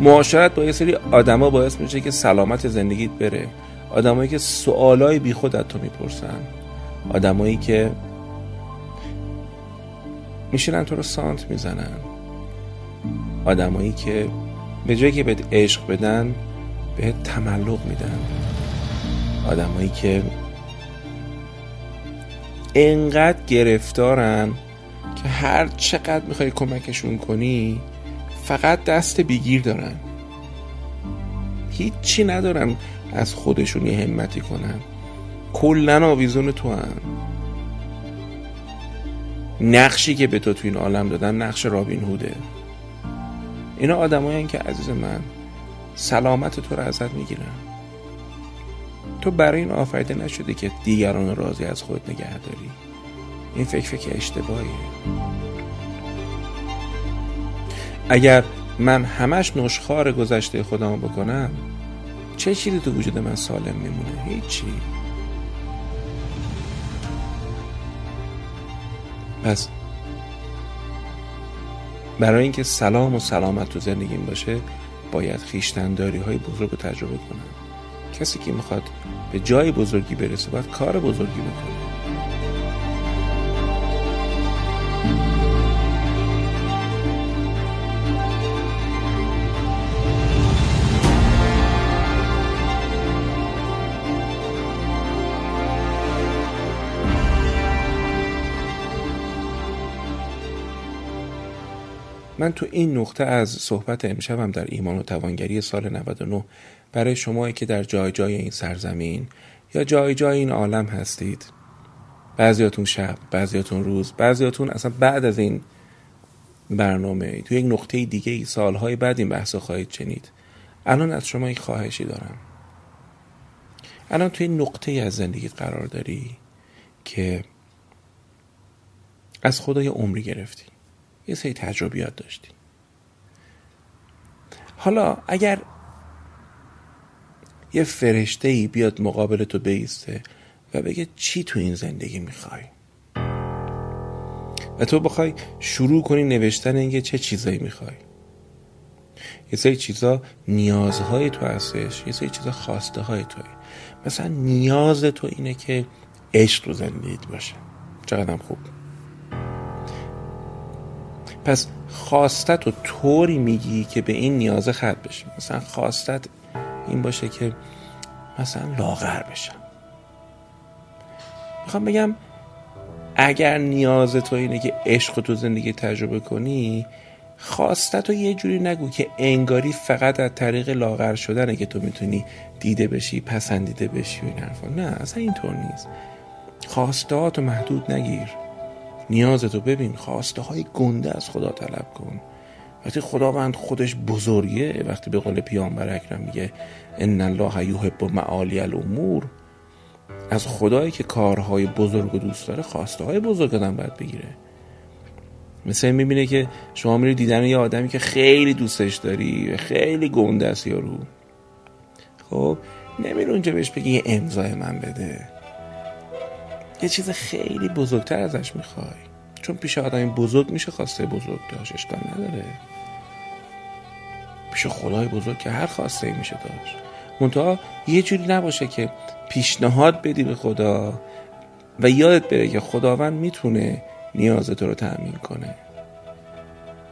معاشرت با یه سری آدما باعث میشه که سلامت زندگیت بره. آدمایی که سوالای بی خود از تو می‌پرسن. آدمایی که میشینن تو رو سانت می‌زنن. آدمایی که به جایی که بهت عشق بدن بهت تملق میدن. آدمایی که انقدر گرفتارن که هر چقدر می‌خوای کمکشون کنی فقط دست بیگیر دارن. هیچی ندارن از خودشون یه همتی کنن. کلا آویزون تو هن. نقشی که به تو تو این عالم دادن نقش رابین هوده. اینا آدمایی که عزیز من سلامت تو رو ازت می‌گیرن. تو برای این آفریده نشده که دیگران راضی از خود نگه داری؟ این فکر فکر اشتباهیه. اگر من همش نشخار گذشته خودم بکنم چه چیزی تو وجود من سالم میمونه؟ هیچی. پس برای اینکه سلام و سلامت تو زندگیم باشه باید خیشتنداری های بزرگ رو تجربه کنم. کسی که می‌خواد به جای بزرگی برسه باید کار بزرگی بکنه. من تو این نقطه از صحبت امشبم در ایمان و توانگری سال 99 برای شما که در جای جای این سرزمین یا جای جای این عالم هستید. بعضیاتون شب بعضیاتون روز بعضیاتون اصلا بعد از این برنامه تو یک نقطه دیگه ای سالهای بعد این بحث خواهید چنید الان از شما یک خواهشی دارم. الان توی نقطه از زندگی قرار داری که از خدا یه عمری گرفتی. یه سری تجربیات داشتی. حالا اگر یه فرشته ای بیاد مقابل تو بیسته و بگه چی تو این زندگی می‌خوای؟ و تو بخوای شروع کنی نوشتن اینکه چه چیزایی می‌خوای. یه سری چیزا نیازهای تو هستش یه سری چیزا خواسته های توی. مثلا نیاز تو اینه که عشق رو زندگیت باشه. چقدر خوب. پس خواستت رو طوری میگی که به این نیاز خط بشه مثلا خواستت این باشه که مثلا لاغر بشم. می‌خوام بگم اگر نیاز تو اینه که عشق تو زندگی تجربه کنی خواستت رو یه جوری نگو که انگاری فقط از طریق لاغر شدنه که تو می‌تونی دیده بشی پسندیده بشی و این حرفا. نه اصلا اینطور نیست. خواستات محدود نگیر. نیازتو ببین خواسته های گنده از خدا طلب کن. وقتی خداوند خودش بزرگه وقتی به قول پیامبر اکرم میگه ان الله یحب معالی الامور. از خدایی که کارهای بزرگ و دوست داره خواسته های بزرگ آدم باید بگیره. مثل می‌بینه که شما میری دیدن یه آدمی که خیلی دوستش داری و خیلی گنده است یارو. خب نمیره اونجا بهش بگی یه امضای من بده. یه چیز خیلی بزرگتر ازش می‌خوای. چون پیش آدمی بزرگ میشه خواسته بزرگ داشت اشکال نداره. پیش خدای بزرگ که هر خواسته ای میشه داشت. منتها یه جوری نباشه که پیشنهاد بدی به خدا و یادت بره که خداوند می‌تونه نیاز تو رو تأمین کنه.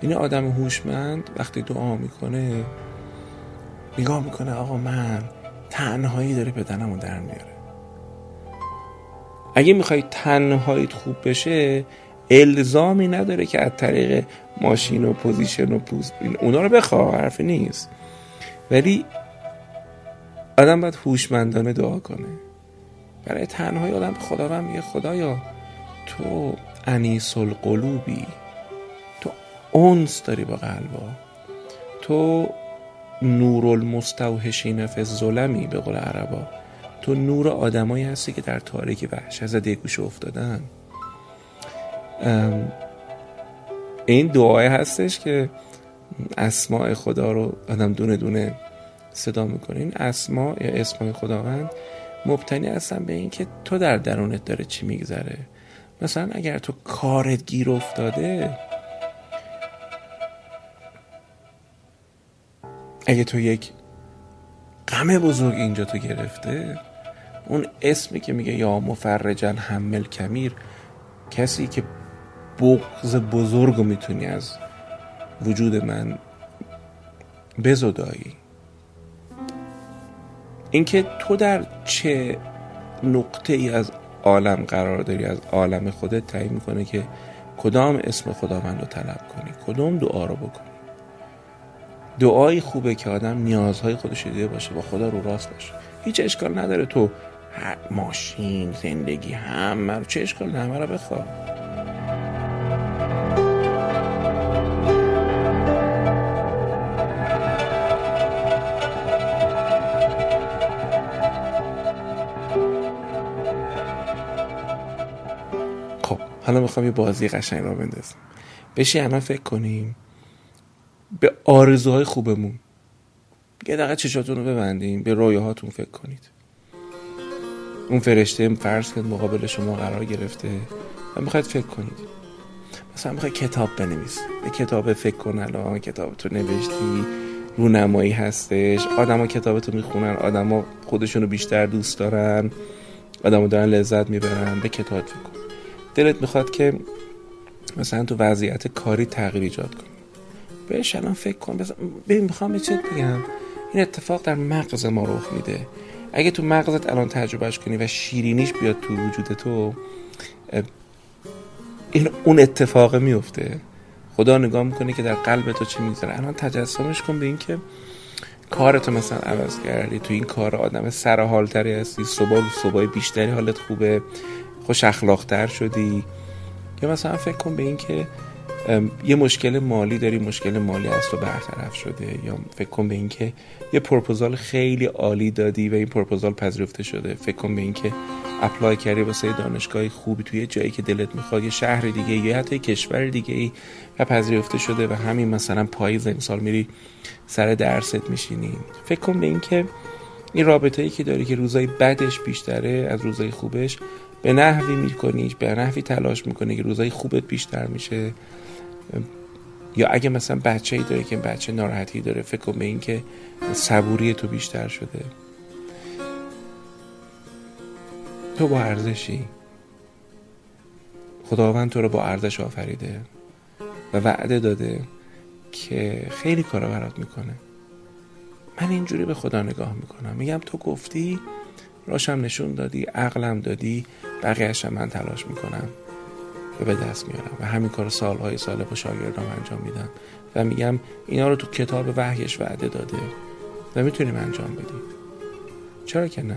این آدم هوشمند وقتی دعا می‌کنه نگاه می‌کنه آقا من تنهایی داره بدنمو در میاره. اگه می‌خوای تنهاییت خوب بشه الزامی نداره که از طریق ماشین و position و پوز اونا رو بخواه حرفی نیست. ولی آدم باید هوشمندانه دعا کنه. برای تنهایی آدم به خداوند میگه خدایا تو انیس القلوبی تو اونس داری با قلبا. تو نور المستوحشین فی الظلمی به قول عربا. تو نور آدمایی هستی که در تاریکی وحش از گوش افتادن. این دعای هستش که اسماع خدا رو آدم دونه دونه صدا می‌کنه. این اسماع یا اسماع خداوند مبتنی هستن به اینکه تو در درونت داره چی میگذره. مثلا اگر تو کارت گیر افتاده اگه تو یک غم بزرگ اینجا تو گرفته اون اسمی که میگه یا مفرجن حمل کمیر کسی که بغز بزرگ رو می‌تونی از وجود من بزدایی. اینکه تو در چه نقطه ای از عالم قرار داری از عالم خودت تعیین می‌کنه که کدام اسم خداوند رو طلب کنی کدام دعا رو بکنی. دعایی خوبه که آدم نیازهای خودش دیده باشه با خدا رو راست باشه. هیچ اشکال نداره تو ماشین زندگی همه چه اشکال همه رو بخواه حالا می‌خوام یه بازی قشنگ را بندازیم. بشی الان فکر کنیم به آرزوهای خوبمون یه دقیقه چشاتون رو ببندیم به رویاهاتون فکر کنید. اون فرشته فرض کرد مقابل شما قرار گرفته. و می‌خواید فکر کنید. مثلا می‌خواید کتاب بنویس به کتاب فکر کن الان کتاب تو نوشتی رونمایی هستش. آدما کتابتو می‌خونن آدما خودشونو بیشتر دوست دارن. آدما دارن لذت می‌برن. به کتاب فکر کن. دلت می‌خواد که مثلا تو وضعیت کاری تغییر ایجاد کنی. بهش الان فکر کن. ببین می‌خوام چه بگم. این اتفاق در مغز ما رخ میده. اگه تو مغزت الان تجربهش کنی و شیرینیش بیاد تو وجود تو این اون اتفاق میفته. خدا نگاه می‌کنه که در قلب تو چی می‌ذاره الان تجسمش کن به این که کارتو مثلا عوض کردی تو این کار آدم سر حالتری هستی صبح صبح بیشتری حالت خوبه خوش اخلاقتر شدی. یا مثلا فکر کن به این که یه مشکل مالی داری مشکل مالی از تو برطرف شده یا فکر کن به این که یه پروپوزال خیلی عالی دادی و این پروپوزال پذیرفته شده. فکر کن به این که اپلای کردی واسه دانشگاه خوبی توی جایی که دلت می‌خواد یه شهر دیگه یا حتی کشور دیگه ای و پذیرفته شده و همین مثلا پاییز امسال میری سر درست میشینی. فکر کن به این که این رابطه ای که داری که روزای بدش بیشتره از روزای خوبش به نحوی می‌کنی به نحوی تلاش می‌کنی که روزای خوبت بیشتر میشه. یا اگه مثلا بچه ای داره که بچه ناراحتی داره فکر کن به این که صبوری تو بیشتر شده. تو با ارزشی. خداوند تو رو با ارزش آفریده و وعده داده که خیلی کارا برات می‌کنه. من اینجوری به خدا نگاه می‌کنم. میگم تو گفتی راشم نشون دادی عقلم دادی بقیهش من تلاش می‌کنم. به دست میارم و همین کار سالهای سال با شاگردام انجام میدم و میگم اینا رو تو کتاب وحیش وعده داده و می‌تونیم انجام بدیم. چرا که نه؟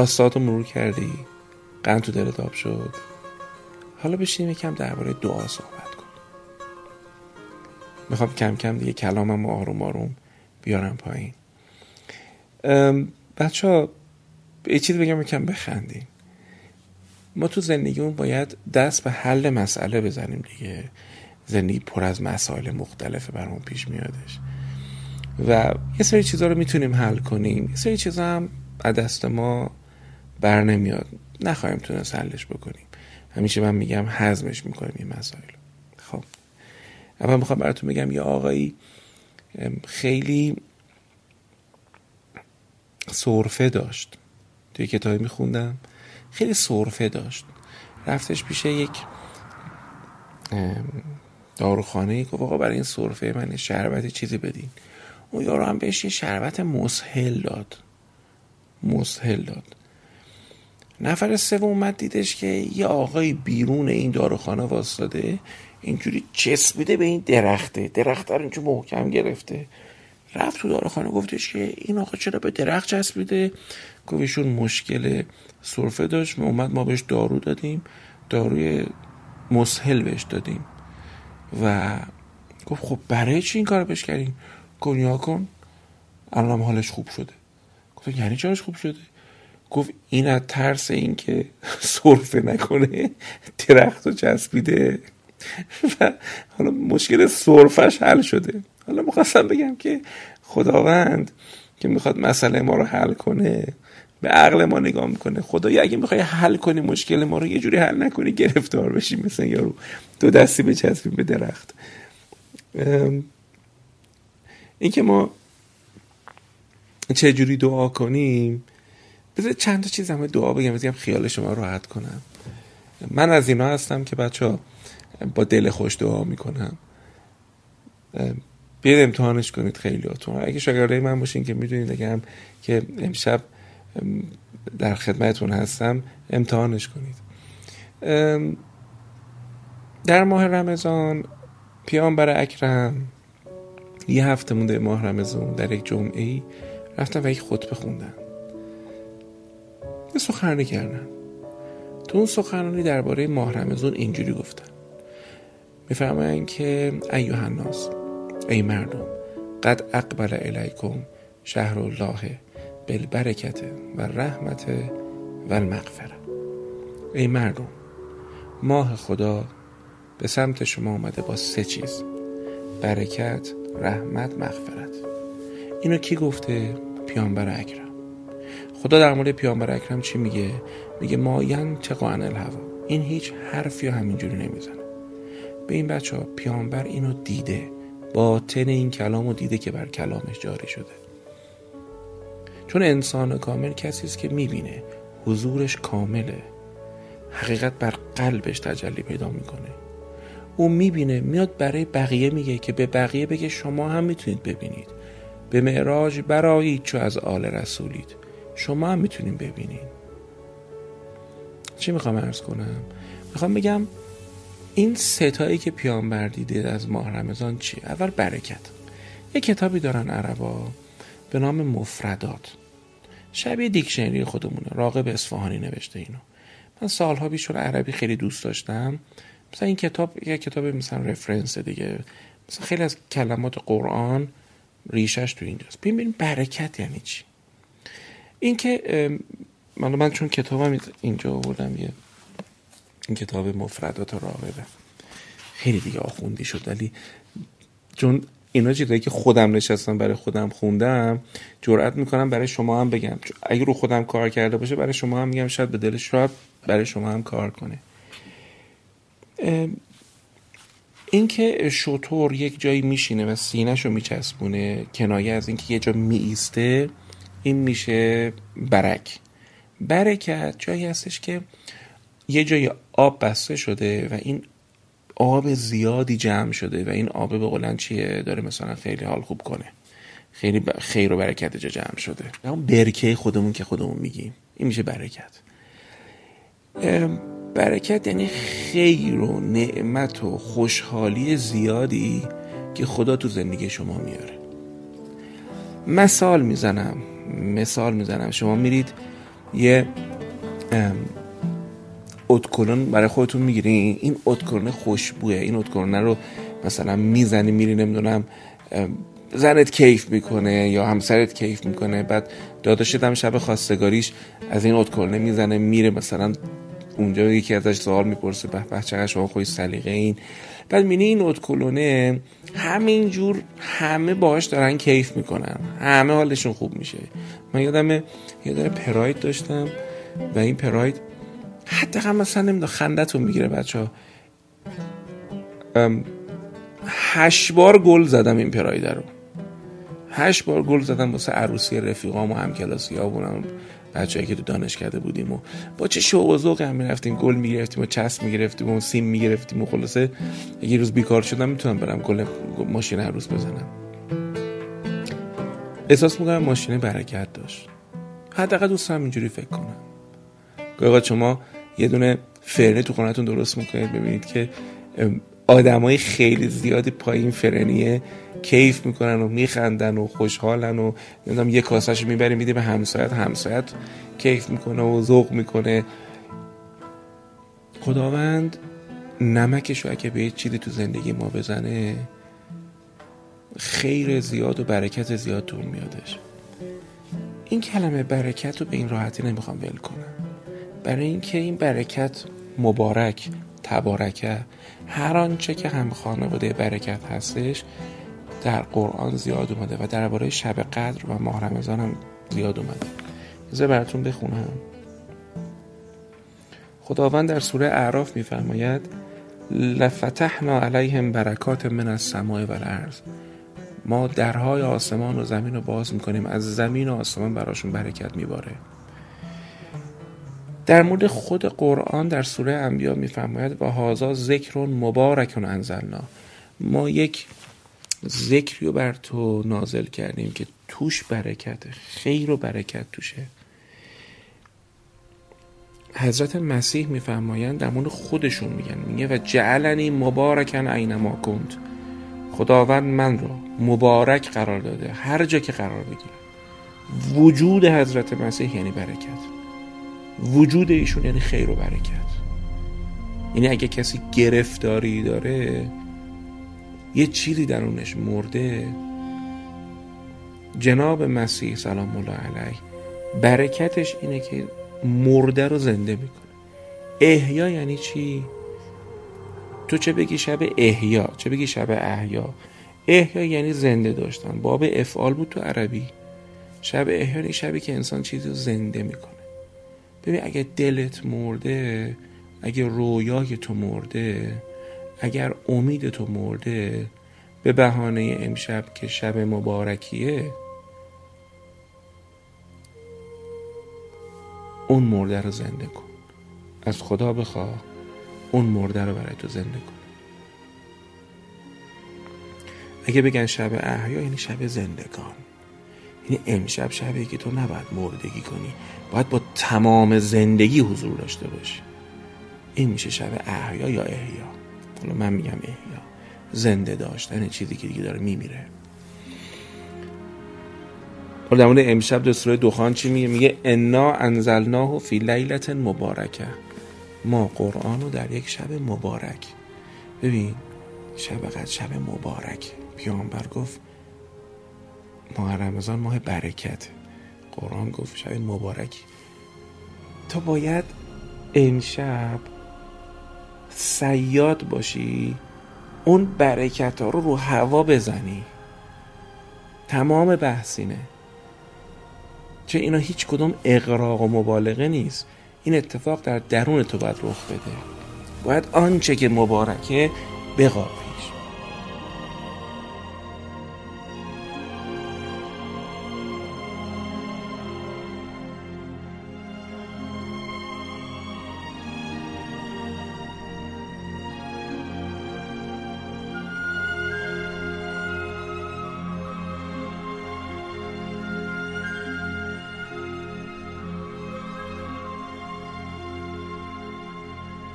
خواستات رو مرور کردی؟ قند تو دلت آب شد؟ حالا بشینیم یکم درباره دعا صحبت کن می‌خوام کم کم دیگه کلامم آروم آروم بیارم پایین. بچه ها یه چیز بگم یکم بخندیم. ما تو زندگیمون باید دست به حل مسئله بزنیم دیگه. زندگی پر از مسائل مختلفه برامون پیش میادش. و یه سری چیزها رو می‌تونیم حل کنیم. یه سری چیزا هم از دست ما بر نمیاد. نخواهیم تونست حلش بکنیم. همیشه من میگم حزمش می‌کنیم این مسائل خب. اول می‌خوام براتون بگم یه آقایی خیلی صرفه داشت. توی کتابی میخوندم. خیلی صرفه داشت. رفتش پیش یک داروخانه گفت آقا برای این صرفه من شربت چیزی بدین. اون یارو هم بهش یه شربت مسهل داد. مسهل داد. نفر سوم اومد دیدش که یه آقای بیرون این داروخانه واسطاده اینجوری چسبیده به این درخته. درخت رو اینجور محکم گرفته. رفت تو داروخانه گفتش که این آقا چرا به درخت چسبیده؟ گفتشون مشکل سرفه داشت. ما اومد ما بهش دارو دادیم. داروی مسهل بهش دادیم. و گفت خب برای چی این کار بهش کردیم گفت کن. الان حالش خوب شده. گفت یعنی چراش خوب شده؟ گفت این از ترس این که سرفه نکنه درخت و چسبیده. و حالا مشکل سرفش حل شده. حالا می‌خواستم بگم که خداوند که می‌خواد مسئله ما رو حل کنه به عقل ما نگاه می‌کنه. خدایا اگه می‌خوای حل کنی مشکل ما رو یه جوری حل نکنی گرفتار بشیم مثل یارو. دو دستی بچسبیم به درخت. این که ما چه جوری دعا کنیم بذار چند تا چیز همه دعا بگم بگم خیال شما راحت کنم. من از اینا هستم که بچه با دل خوش دعا می‌کنم. بیاید امتحانش کنید خیلی هاتون اگه شاگرده من باشین که می‌دونید اگه که امشب در خدمتون هستم امتحانش کنید. در ماه رمضان پیامبر اکرم یه هفته مونده ماه رمضان در یک جمعه ای رفتن و یک خطبه خوندن یه سخنرانی کردن. تو اون سخنرانی درباره ماه رمضان اینجوری گفتن. میفرمایند که ایوه الناس ای مردم قد اقبل الیکم شهر الله بالبرکت و رحمت و المغفره ای مردم ماه خدا به سمت شما اومده با سه چیز برکت رحمت مغفرت. اینو کی گفته؟ پیامبر اکرم. خدا در مورد پیامبر اکرم چی میگه؟ میگه ماین چه عن الهوا. این هیچ حرفی همینجوری نمی‌زنه. به این بچه ها پیامبر اینو دیده. باطن این کلام رو دیده که بر کلامش جاری شده. چون انسان کامل کسی است که می‌بینه حضورش کامله. حقیقت بر قلبش تجلی پیدا می‌کنه. او می‌بینه میاد برای بقیه میگه که به بقیه بگه شما هم می‌تونید ببینید. به معراج برایید چو از آل رسولید. شما هم می‌تونید ببینید چی می‌خوام ارز کنم؟ می‌خوام بگم این ستایی که پیامبر دیده از ماه رمضان چی؟ اول برکت. یه کتابی دارن عربا به نام مفردات. شبیه دیکشنری خودمونه. راقب اصفهانی نوشته اینو. من سالها بیشتر عربی خیلی دوست داشتم. مثلا این کتاب یه کتاب مثلا رفرنس دیگه. مثلا خیلی از کلمات قرآن ریشش تو اینجاست. ببین برکت یعنی چی؟ این که من من چون کتابم اینجا آوردم یه این کتاب مفردات راغبه خیلی دیگه آخوندی شد ولی چون اینا چیزایی که خودم نشستم برای خودم خوندم جرئت می‌کنم برای شما هم بگم. اگه رو خودم کار کرده باشه برای شما هم میگم شاید به دلش شاید برای شما هم کار کنه. اینکه شطور یک جایی میشینه و سینهشو میچسبونه کنایه از اینکه یه جا میایسته این میشه برک. برکت جایی هستش که یه جای آب بسته شده و این آب زیادی جمع شده و این آب به قولن چیه؟ داره مثلا خیلی حال خوب کنه. خیلی خیر و برکت جا جمع شده. اون برکه خودمون که خودمون میگیم. این میشه برکت. برکت یعنی خیر و نعمت و خوشحالی زیادی که خدا تو زندگی شما میاره. مثال می‌زنم. مثال می‌زنم. شما میرید یه اتکلون برای خودتون می‌گیری این اتکلون خوشبوه این اتکلون رو مثلا می‌زنی میری نمی‌دونم زنت کیف می‌کنه یا همسرت کیف می‌کنه. بعد داداشت هم شب خواستگاریش از این اتکلونه می‌زنه میره مثلا اونجا یکی ازش سوال می‌پرسه به به چقدر شما خوش سلیقه این بعد مینی این اتکلونه همینجور همه باهاش دارن کیف می‌کنن. همه حالشون خوب میشه. من یادم یادم پراید داشتم و این پراید حتی هم مثلا نمی‌دونم خندتون می‌گیره بچه ها هشت بار گل زدم این پراید رو. هشت بار گل زدم واسه عروسی رفیقام و همکلاسی ها بونم بچه‌ای که تو دانش کرده بودیم و با چه شوق و ذوق هم می‌رفتیم. گل می‌گرفتیم و چسب می‌گرفتیم و سیم می‌گرفتیم و خلاصه یه روز بیکار شدم می‌تونم برم گل ماشین عروس بزنم. احساس می‌کنم ماشین برکت داشت. حداقل دوست دارم اینجوری فکر کنم. گاهی شما یه دونه فرنه تو خونتون درست می‌کنید ببینید که آدمای خیلی زیادی پایین فرنیه کیف می‌کنن و میخندن و خوشحالن و نمی‌دونم یه کاسهشو می‌بری میدی به همسایت همسایت کیف می‌کنه و ذوق می‌کنه. خداوند نمکشو اگه به چیزی تو زندگی ما بزنه خیر زیاد و برکت زیاد تو میادش. این کلمه برکت رو به این راحتی نمی‌خوام ول کنم. برای اینکه این برکت مبارک تبارکه هر آنچه که هم خانواده برکت هستش در قرآن زیاد اومده و درباره شب قدر و ماه رمضان هم زیاد اومده. بذار براتون بخونم. خداوند در سوره اعراف میفرماید لفتحنا علیهم برکات من السماء و الارض ما درهای آسمان و زمین رو باز می‌کنیم از زمین و آسمان براشون برکت میباره. در مورد خود قرآن در سوره انبیا میفرماید و هازا ذکر مبارک انزلنا. ما یک ذکری رو بر تو نازل کردیم که توش برکت خیر و برکت توشه. حضرت مسیح میفرمایند در مورد خودشون میگن. میگه و جعلنی مبارکن اینما کند خداوند من رو مبارک قرار داده. هر جا که قرار بگیره. وجود حضرت مسیح یعنی برکت. وجود ایشون یعنی خیر و برکت. یعنی اگه کسی گرفتاری داره یه چیزی درونش مرده. جناب مسیح سلام الله علیه برکتش اینه که مرده رو زنده می‌کنه. احیا یعنی چی؟ تو چه بگی شب احیا؟ چه بگی شب احیا؟ احیا یعنی زنده داشتن. باب افعال بود تو عربی. شب احیا یعنی شبی که انسان چیزی رو زنده می‌کنه. ببین اگه دلت مرده اگه رویای تو مرده اگر امید تو مرده به بهانه امشب که شب مبارکیه اون مرده رو زنده کن. از خدا بخواه اون مرده رو برای تو زنده کن. اگه بگن شب احیا یعنی شب زندگان. یعنی امشب شبی که تو نباید مردگی کنی. باید با تمام زندگی حضور داشته باشی. این میشه شب احیا یا احیا؟ حالا من میگم احیا. زنده داشتن چیزی که دیگه داره میمیره. حالا در مورد امشب در سوره دخان چی میگه؟ میگه انا انزلناه فی لیلت مبارکه. ما قرآن رو در یک شب مبارک. ببین شب قد شب مبارک. پیامبر گفت ماه رمضان ماه برکت. قرآن گفت شب مبارکی. تو باید امشب سیاد باشی اون برکت ها رو رو هوا بزنی. تمام بحثینه چه اینا هیچ کدوم اقراق و مبالغه نیست. این اتفاق در درون تو باید رخ بده. باید آنچه که مبارکه بقاب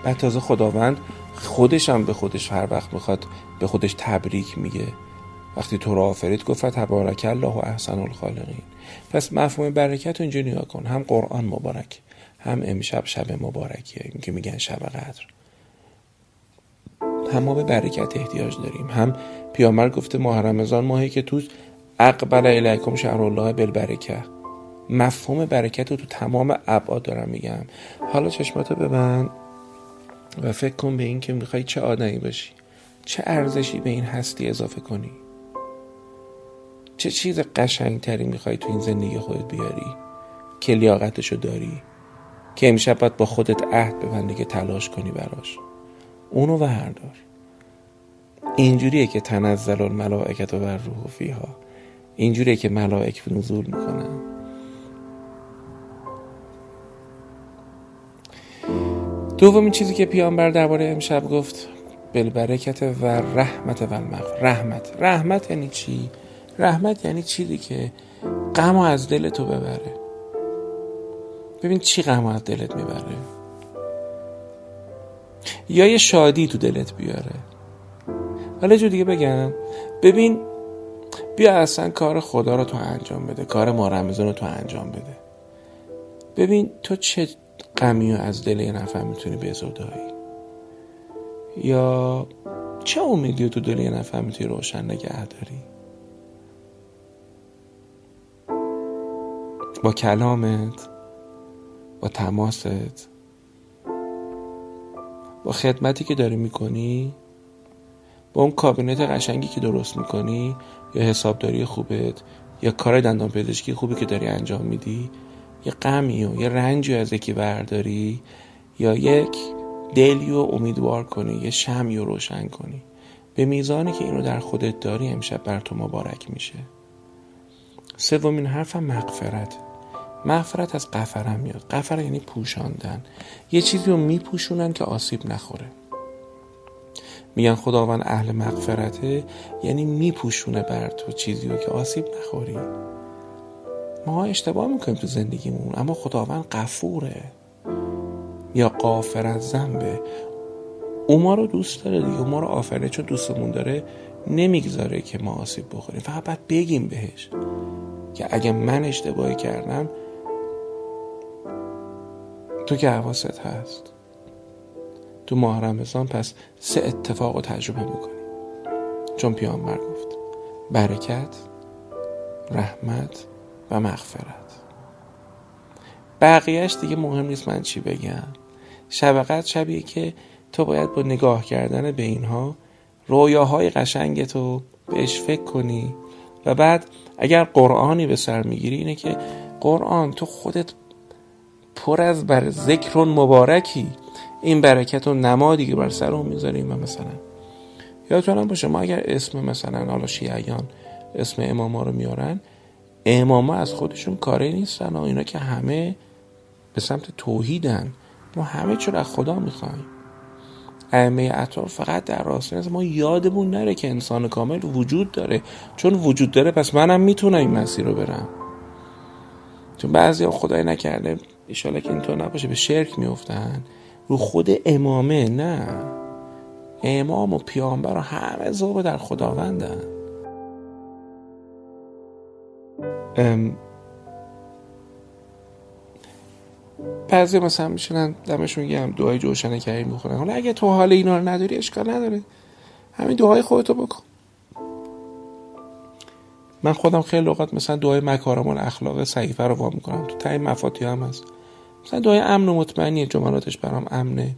بعد تازه خداوند خودش هم به خودش هر وقت می‌خواد به خودش تبریک میگه. وقتی تو رو آفرید گفت تبارک الله و احسن الخالقین. پس مفهوم برکت اینجا نگاه کن. هم قرآن مبارک هم امشب شب مبارکیه. این که میگن شب قدر. هم ما به برکت احتیاج داریم. هم پیامبر گفته ماه رمضان ماهی که توش اقبل الیکم شهر الله بالبرکه. مفهوم برکت رو تو تمام ابعاد دارم میگم. حالا چشماتو ببند. و فکر کن به این که می‌خوای چه آدمی باشی. چه ارزشی به این هستی اضافه کنی. چه چیز قشنگتری می‌خوای تو این زندگی خودت بیاری. که لیاقتشو داری. که امشب باید با خودت عهد ببندی که تلاش کنی براش. اونو وردار اینجوریه که تنزل الملائکت و روح فیها. اینجوریه که ملائک نزول می‌کنن. دومین چیزی که پیامبر درباره امشب گفت بالبرکت و رحمت و المغفر رحمت. رحمت یعنی چی؟ رحمت یعنی چیزی که غم از دل تو ببره. ببین چی غم از دلت می‌بره؟ یا یه شادی تو دلت بیاره. حالا جو دیگه بگم. ببین بیا اصلا کار خدا رو تو انجام بده کار ما رمزان رو تو انجام بده. ببین تو چه غمی از دل یه نفر می‌تونی بزودایی یا چه امیدی تو دل یه نفر می‌تونی روشن نگه داری؟ با کلامت با تماست با خدمتی که داری می‌کنی با اون کابینت قشنگی که درست می‌کنی یا حسابداری خوبت یا کار دندان پزشکی خوبی که داری انجام میدی یه غمی و یه رنجی از یکی برداری یا یک دلی و امیدوار کنی یه شمی رو روشن کنی. به میزانی که اینو در خودت داری امشب بر تو مبارک میشه. سومین حرفم مغفرت. مغفرت از قفرم میاد. قفر یعنی پوشاندن. یه چیزی رو میپوشونن که آسیب نخوره. میگن خداوند اهل مغفرته یعنی میپوشونه بر تو چیزی رو که آسیب نخوری. ما اشتباه می‌کنیم تو زندگیمون اما خداوند قفوره یا قافر از زنبه او ما رو دوست داره دیگه او ما رو آفرینه چون دوستمون داره نمی‌گذاره که ما آسیب بخوریم. فقط باید بگیم بهش که اگه من اشتباهی کردم تو که حواست هست. تو ماه رمضان پس سه اتفاق رو تجربه می‌کنی. چون پیامبر گفت برکت رحمت و مغفرت. بقیهش دیگه مهم نیست من چی بگم. شبقت شبیه که تو باید با نگاه کردن به اینها رویاهای قشنگ تو بهش فکر کنی و بعد اگر قرآنی به سر می‌گیری اینه که قرآن تو خودت پر از بر ذکر مبارکی این برکت و نمادی که بر سر اون می‌ذاریم و مثلا. یادتونم باشه ما اگر اسم مثلا حالا شیعیان اسم اماما رو میارن اماما از خودشون کاری نیستن و اینا که همه به سمت توحیدن. ما همه چرا از خدا می‌خوایم؟ ائمه اطهار فقط در راستین است. ما یادمون نره که انسان کامل وجود داره. چون وجود داره پس منم می‌تونم این مسیر رو برم. چون بعضی خدای نکرده ایشالا که اینطور نباشه به شرک میفتن رو خود امامه نه. امام و پیامبر همه زوبه در خداوندن. بعضی مثلا میشنن دمشون گرم دعای جوشن کریم بخورن حالا اگه تو حال اینا رو نداری اشکال نداره. همین دعای خودتو بکن. من خودم خیلی اوقات مثلا دعای مکارم اخلاق صحیفه رو وا می‌کنم. تو تای مفاتی هم هست. مثلا دعای امن و مطمئنیه جملاتش برام امنه.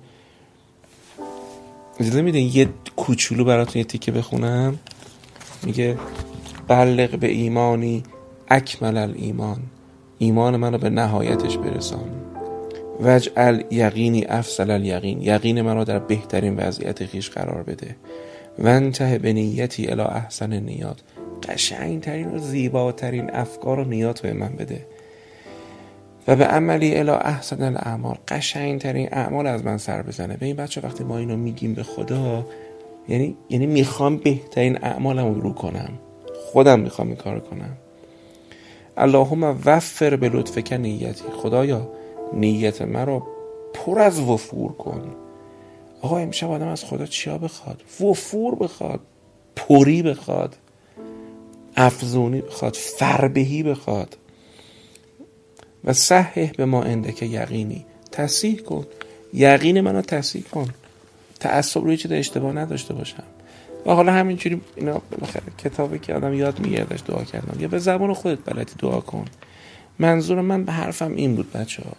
اجازه میدین یه کوچولو براتون یه تیکه بخونم؟ میگه بلغ به ایمانی اکمل الایمان ایمان منو به نهایتش برسان. وجعل یقینی افصل الیقین یقین منو در بهترین وضعیت خیش قرار بده. و انته به نیتی الی احسن نیات. قشنگترین و زیباترین افکار و نیات به من بده. و به عملی الی احسن الاعمال قشنگترین اعمال از من سر بزنه. به این بچه وقتی ما اینو میگیم به خدا یعنی یعنی می‌خوام بهترین اعمالم رو کنم. خودم می‌خوام این کار کنم. اللهم وفر به لطفک نیتی خدایا نیت من رو پر از وفور کن. آقا امشب آدم از خدا چیا بخواد؟ وفور بخواد پری بخواد افزونی بخواد فربهی بخواد. و صحح به ما که یقینی. تصیح کن. یقین منو تصیح کن. تعصب روی چیز اشتباه نداشته باشم. و حالا همینجوری اینا بالاخره کتابی که آدم یاد میگردش دعا کردم یا به زبان خودت بلدی دعا کن. منظور من به حرفم این بود بچه ها.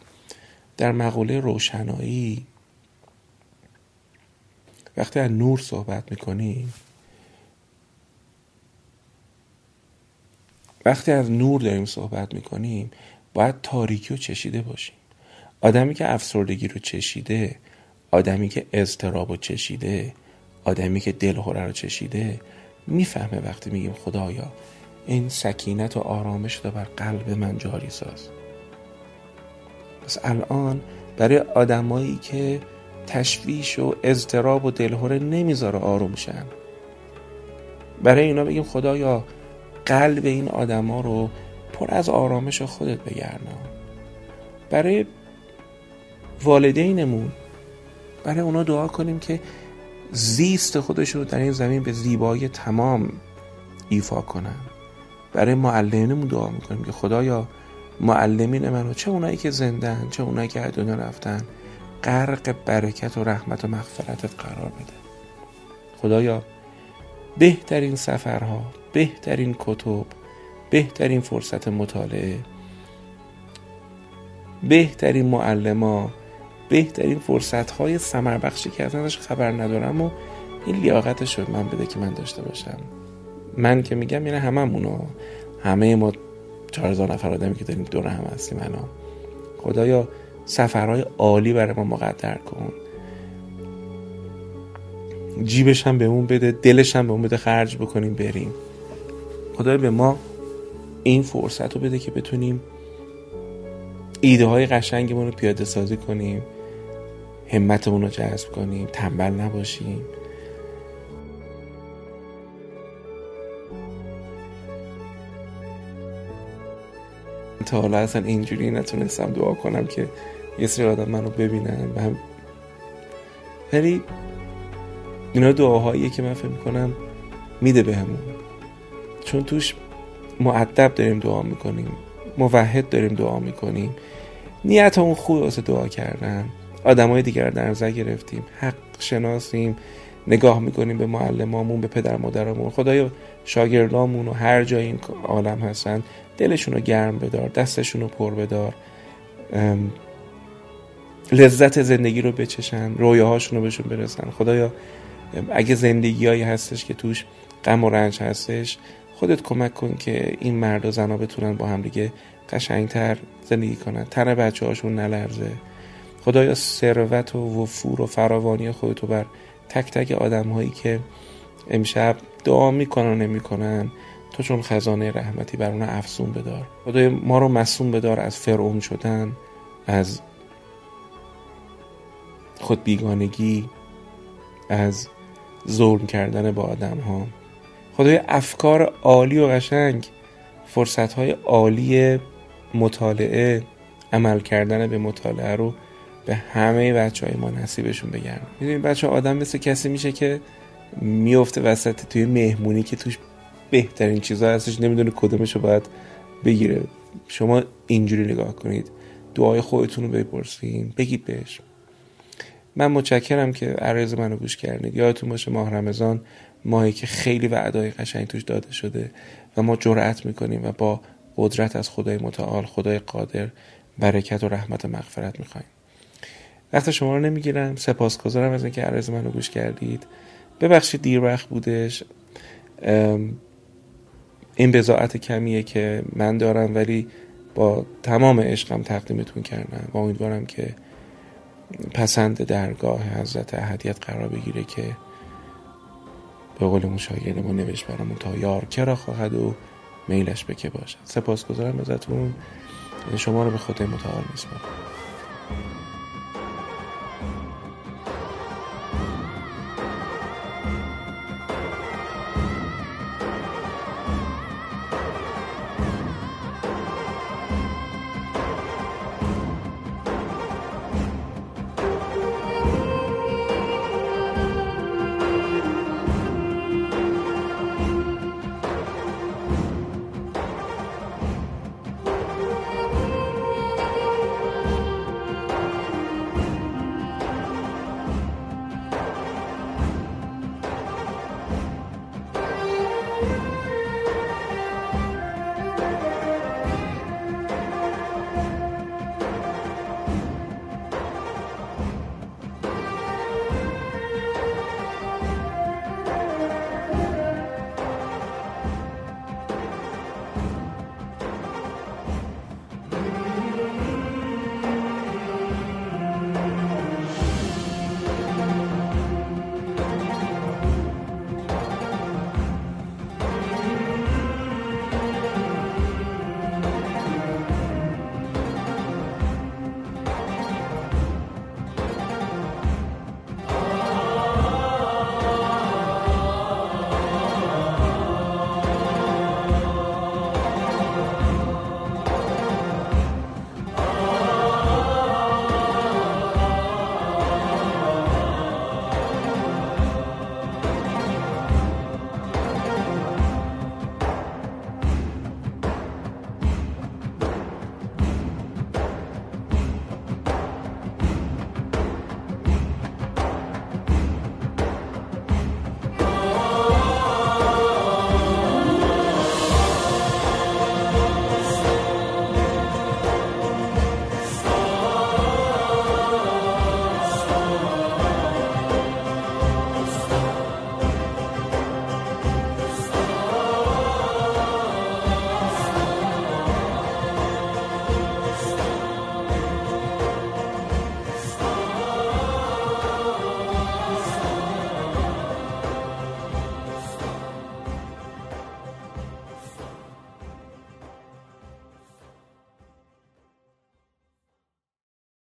در مقوله روشنایی وقتی از نور صحبت می‌کنیم وقتی از نور داریم صحبت می‌کنیم باید تاریکی رو چشیده باشیم آدمی که افسردگی رو چشیده آدمی که اضطراب رو چشیده آدمی که دلهوره رو چشیده می‌فهمه وقتی میگیم خدایا این سکینت و آرامش رو بر قلب من جاری ساز. پس الان برای آدمایی که تشویش و اضطراب و دلهوره نمی‌ذاره آروم شن برای اینا بگیم خدایا قلب این آدما رو پر از آرامش خودت بگرنا. برای والدینمون برای اونا دعا کنیم که زیست خودش رو در این زمین به زیبایی تمام ایفا کنن. برای معلمینمون دعا می‌کنیم که خدایا معلمین منو چه اونایی که زندن چه اونایی که دنیا رفتن غرق برکت و رحمت و مغفرتت قرار بده. خدایا بهترین سفرها بهترین کتب بهترین فرصت مطالعه بهترین معلما بهترین فرصت های سمر بخشی ازش خبر ندارم و این لیاقتش رو من بده که من داشته باشم. من که میگم یعنی هممونو. همه ما چهار هزار نفر آدمی که داریم دور هم هستیم الان. خدایا سفرهای عالی برای ما مقدر کن. جیبش هم بهمون بده دلش هم بهمون بده خرج بکنیم بریم. خدایا به ما این فرصت رو بده که بتونیم ایده های قشنگمون رو پیاده سازی کنیم. همتمون رو جذب کنیم تنبل نباشیم. تا حالا اصلا اینجوری نتونستم دعا کنم که یه سری آدم منو ببینن و هم ولی اینا دعاهاییه که من فکر می‌کنم میده بهمون چون توش معدب داریم دعا می‌کنیم موحد داریم دعا می‌کنیم. نیت اون خوب واسه دعا کردن. آدمای دیگر در نظر گرفتیم حق شناسیم نگاه می‌کنیم به معلمامون به پدر مادرامون. خدایا شاگردامون و هر جای این عالم هستن دلشون رو گرم بدار دستشون رو پر بدار. لذت زندگی رو بچشن رویاهاشون رو بهشون برسن. خدایا اگه زندگیهایی هستش که توش غم و رنج هستش خودت کمک کن که این مرد و زنا بتونن با هم دیگه قشنگتر زندگی کنن. تن بچه هاشون نلرزه. خدایا ثروت و وفور و فراوانی خودتو بر تک تک آدم هایی که امشب دعا می‌کنن و نمی‌کنن تو چون خزانه رحمتی بر اون افسون بدار. خدای ما رو مسون بدار از فرعون شدن از خود بیگانگی از ظلم کردن با آدم ها خدای افکار عالی و قشنگ فرصت های عالی مطالعه عمل کردن به مطالعه رو به همه بچه های ما نصیبشون بگرم می‌دونید بچه آدم مثل کسی میشه که میفته وسط توی مهمونی که توش بهترین چیزا هستش نمی‌دونه کدومش رو باید بگیره. شما اینجوری نگاه کنید. دعای خودتون رو بپرسین. بگید بهش. من متشکرم که عرض منو گوش کردید. یادتون باشه ماه رمضان ماهی که خیلی وعدای قشنگ توش داده شده و ما جرأت می‌کنیم و با قدرت از خدای متعال خدای قادر برکت و رحمت و مغفرت می‌خوایم. وقت شما رو نمی‌گیرم. سپاسگزارم از اینکه عرض منو گوش کردید. ببخشید دیر وقت بودش. این بزاعت کمیه که من دارم ولی با تمام عشقم تقدیمتون کردم. و امیدوارم که پسند درگاه حضرت احدیت قرار بگیره که به قول ما نوشت برامون تا یار کرا خواهد و میلش به که باشد. سپاسگزارم ازتون. شما رو به خدای متعال میسپارم.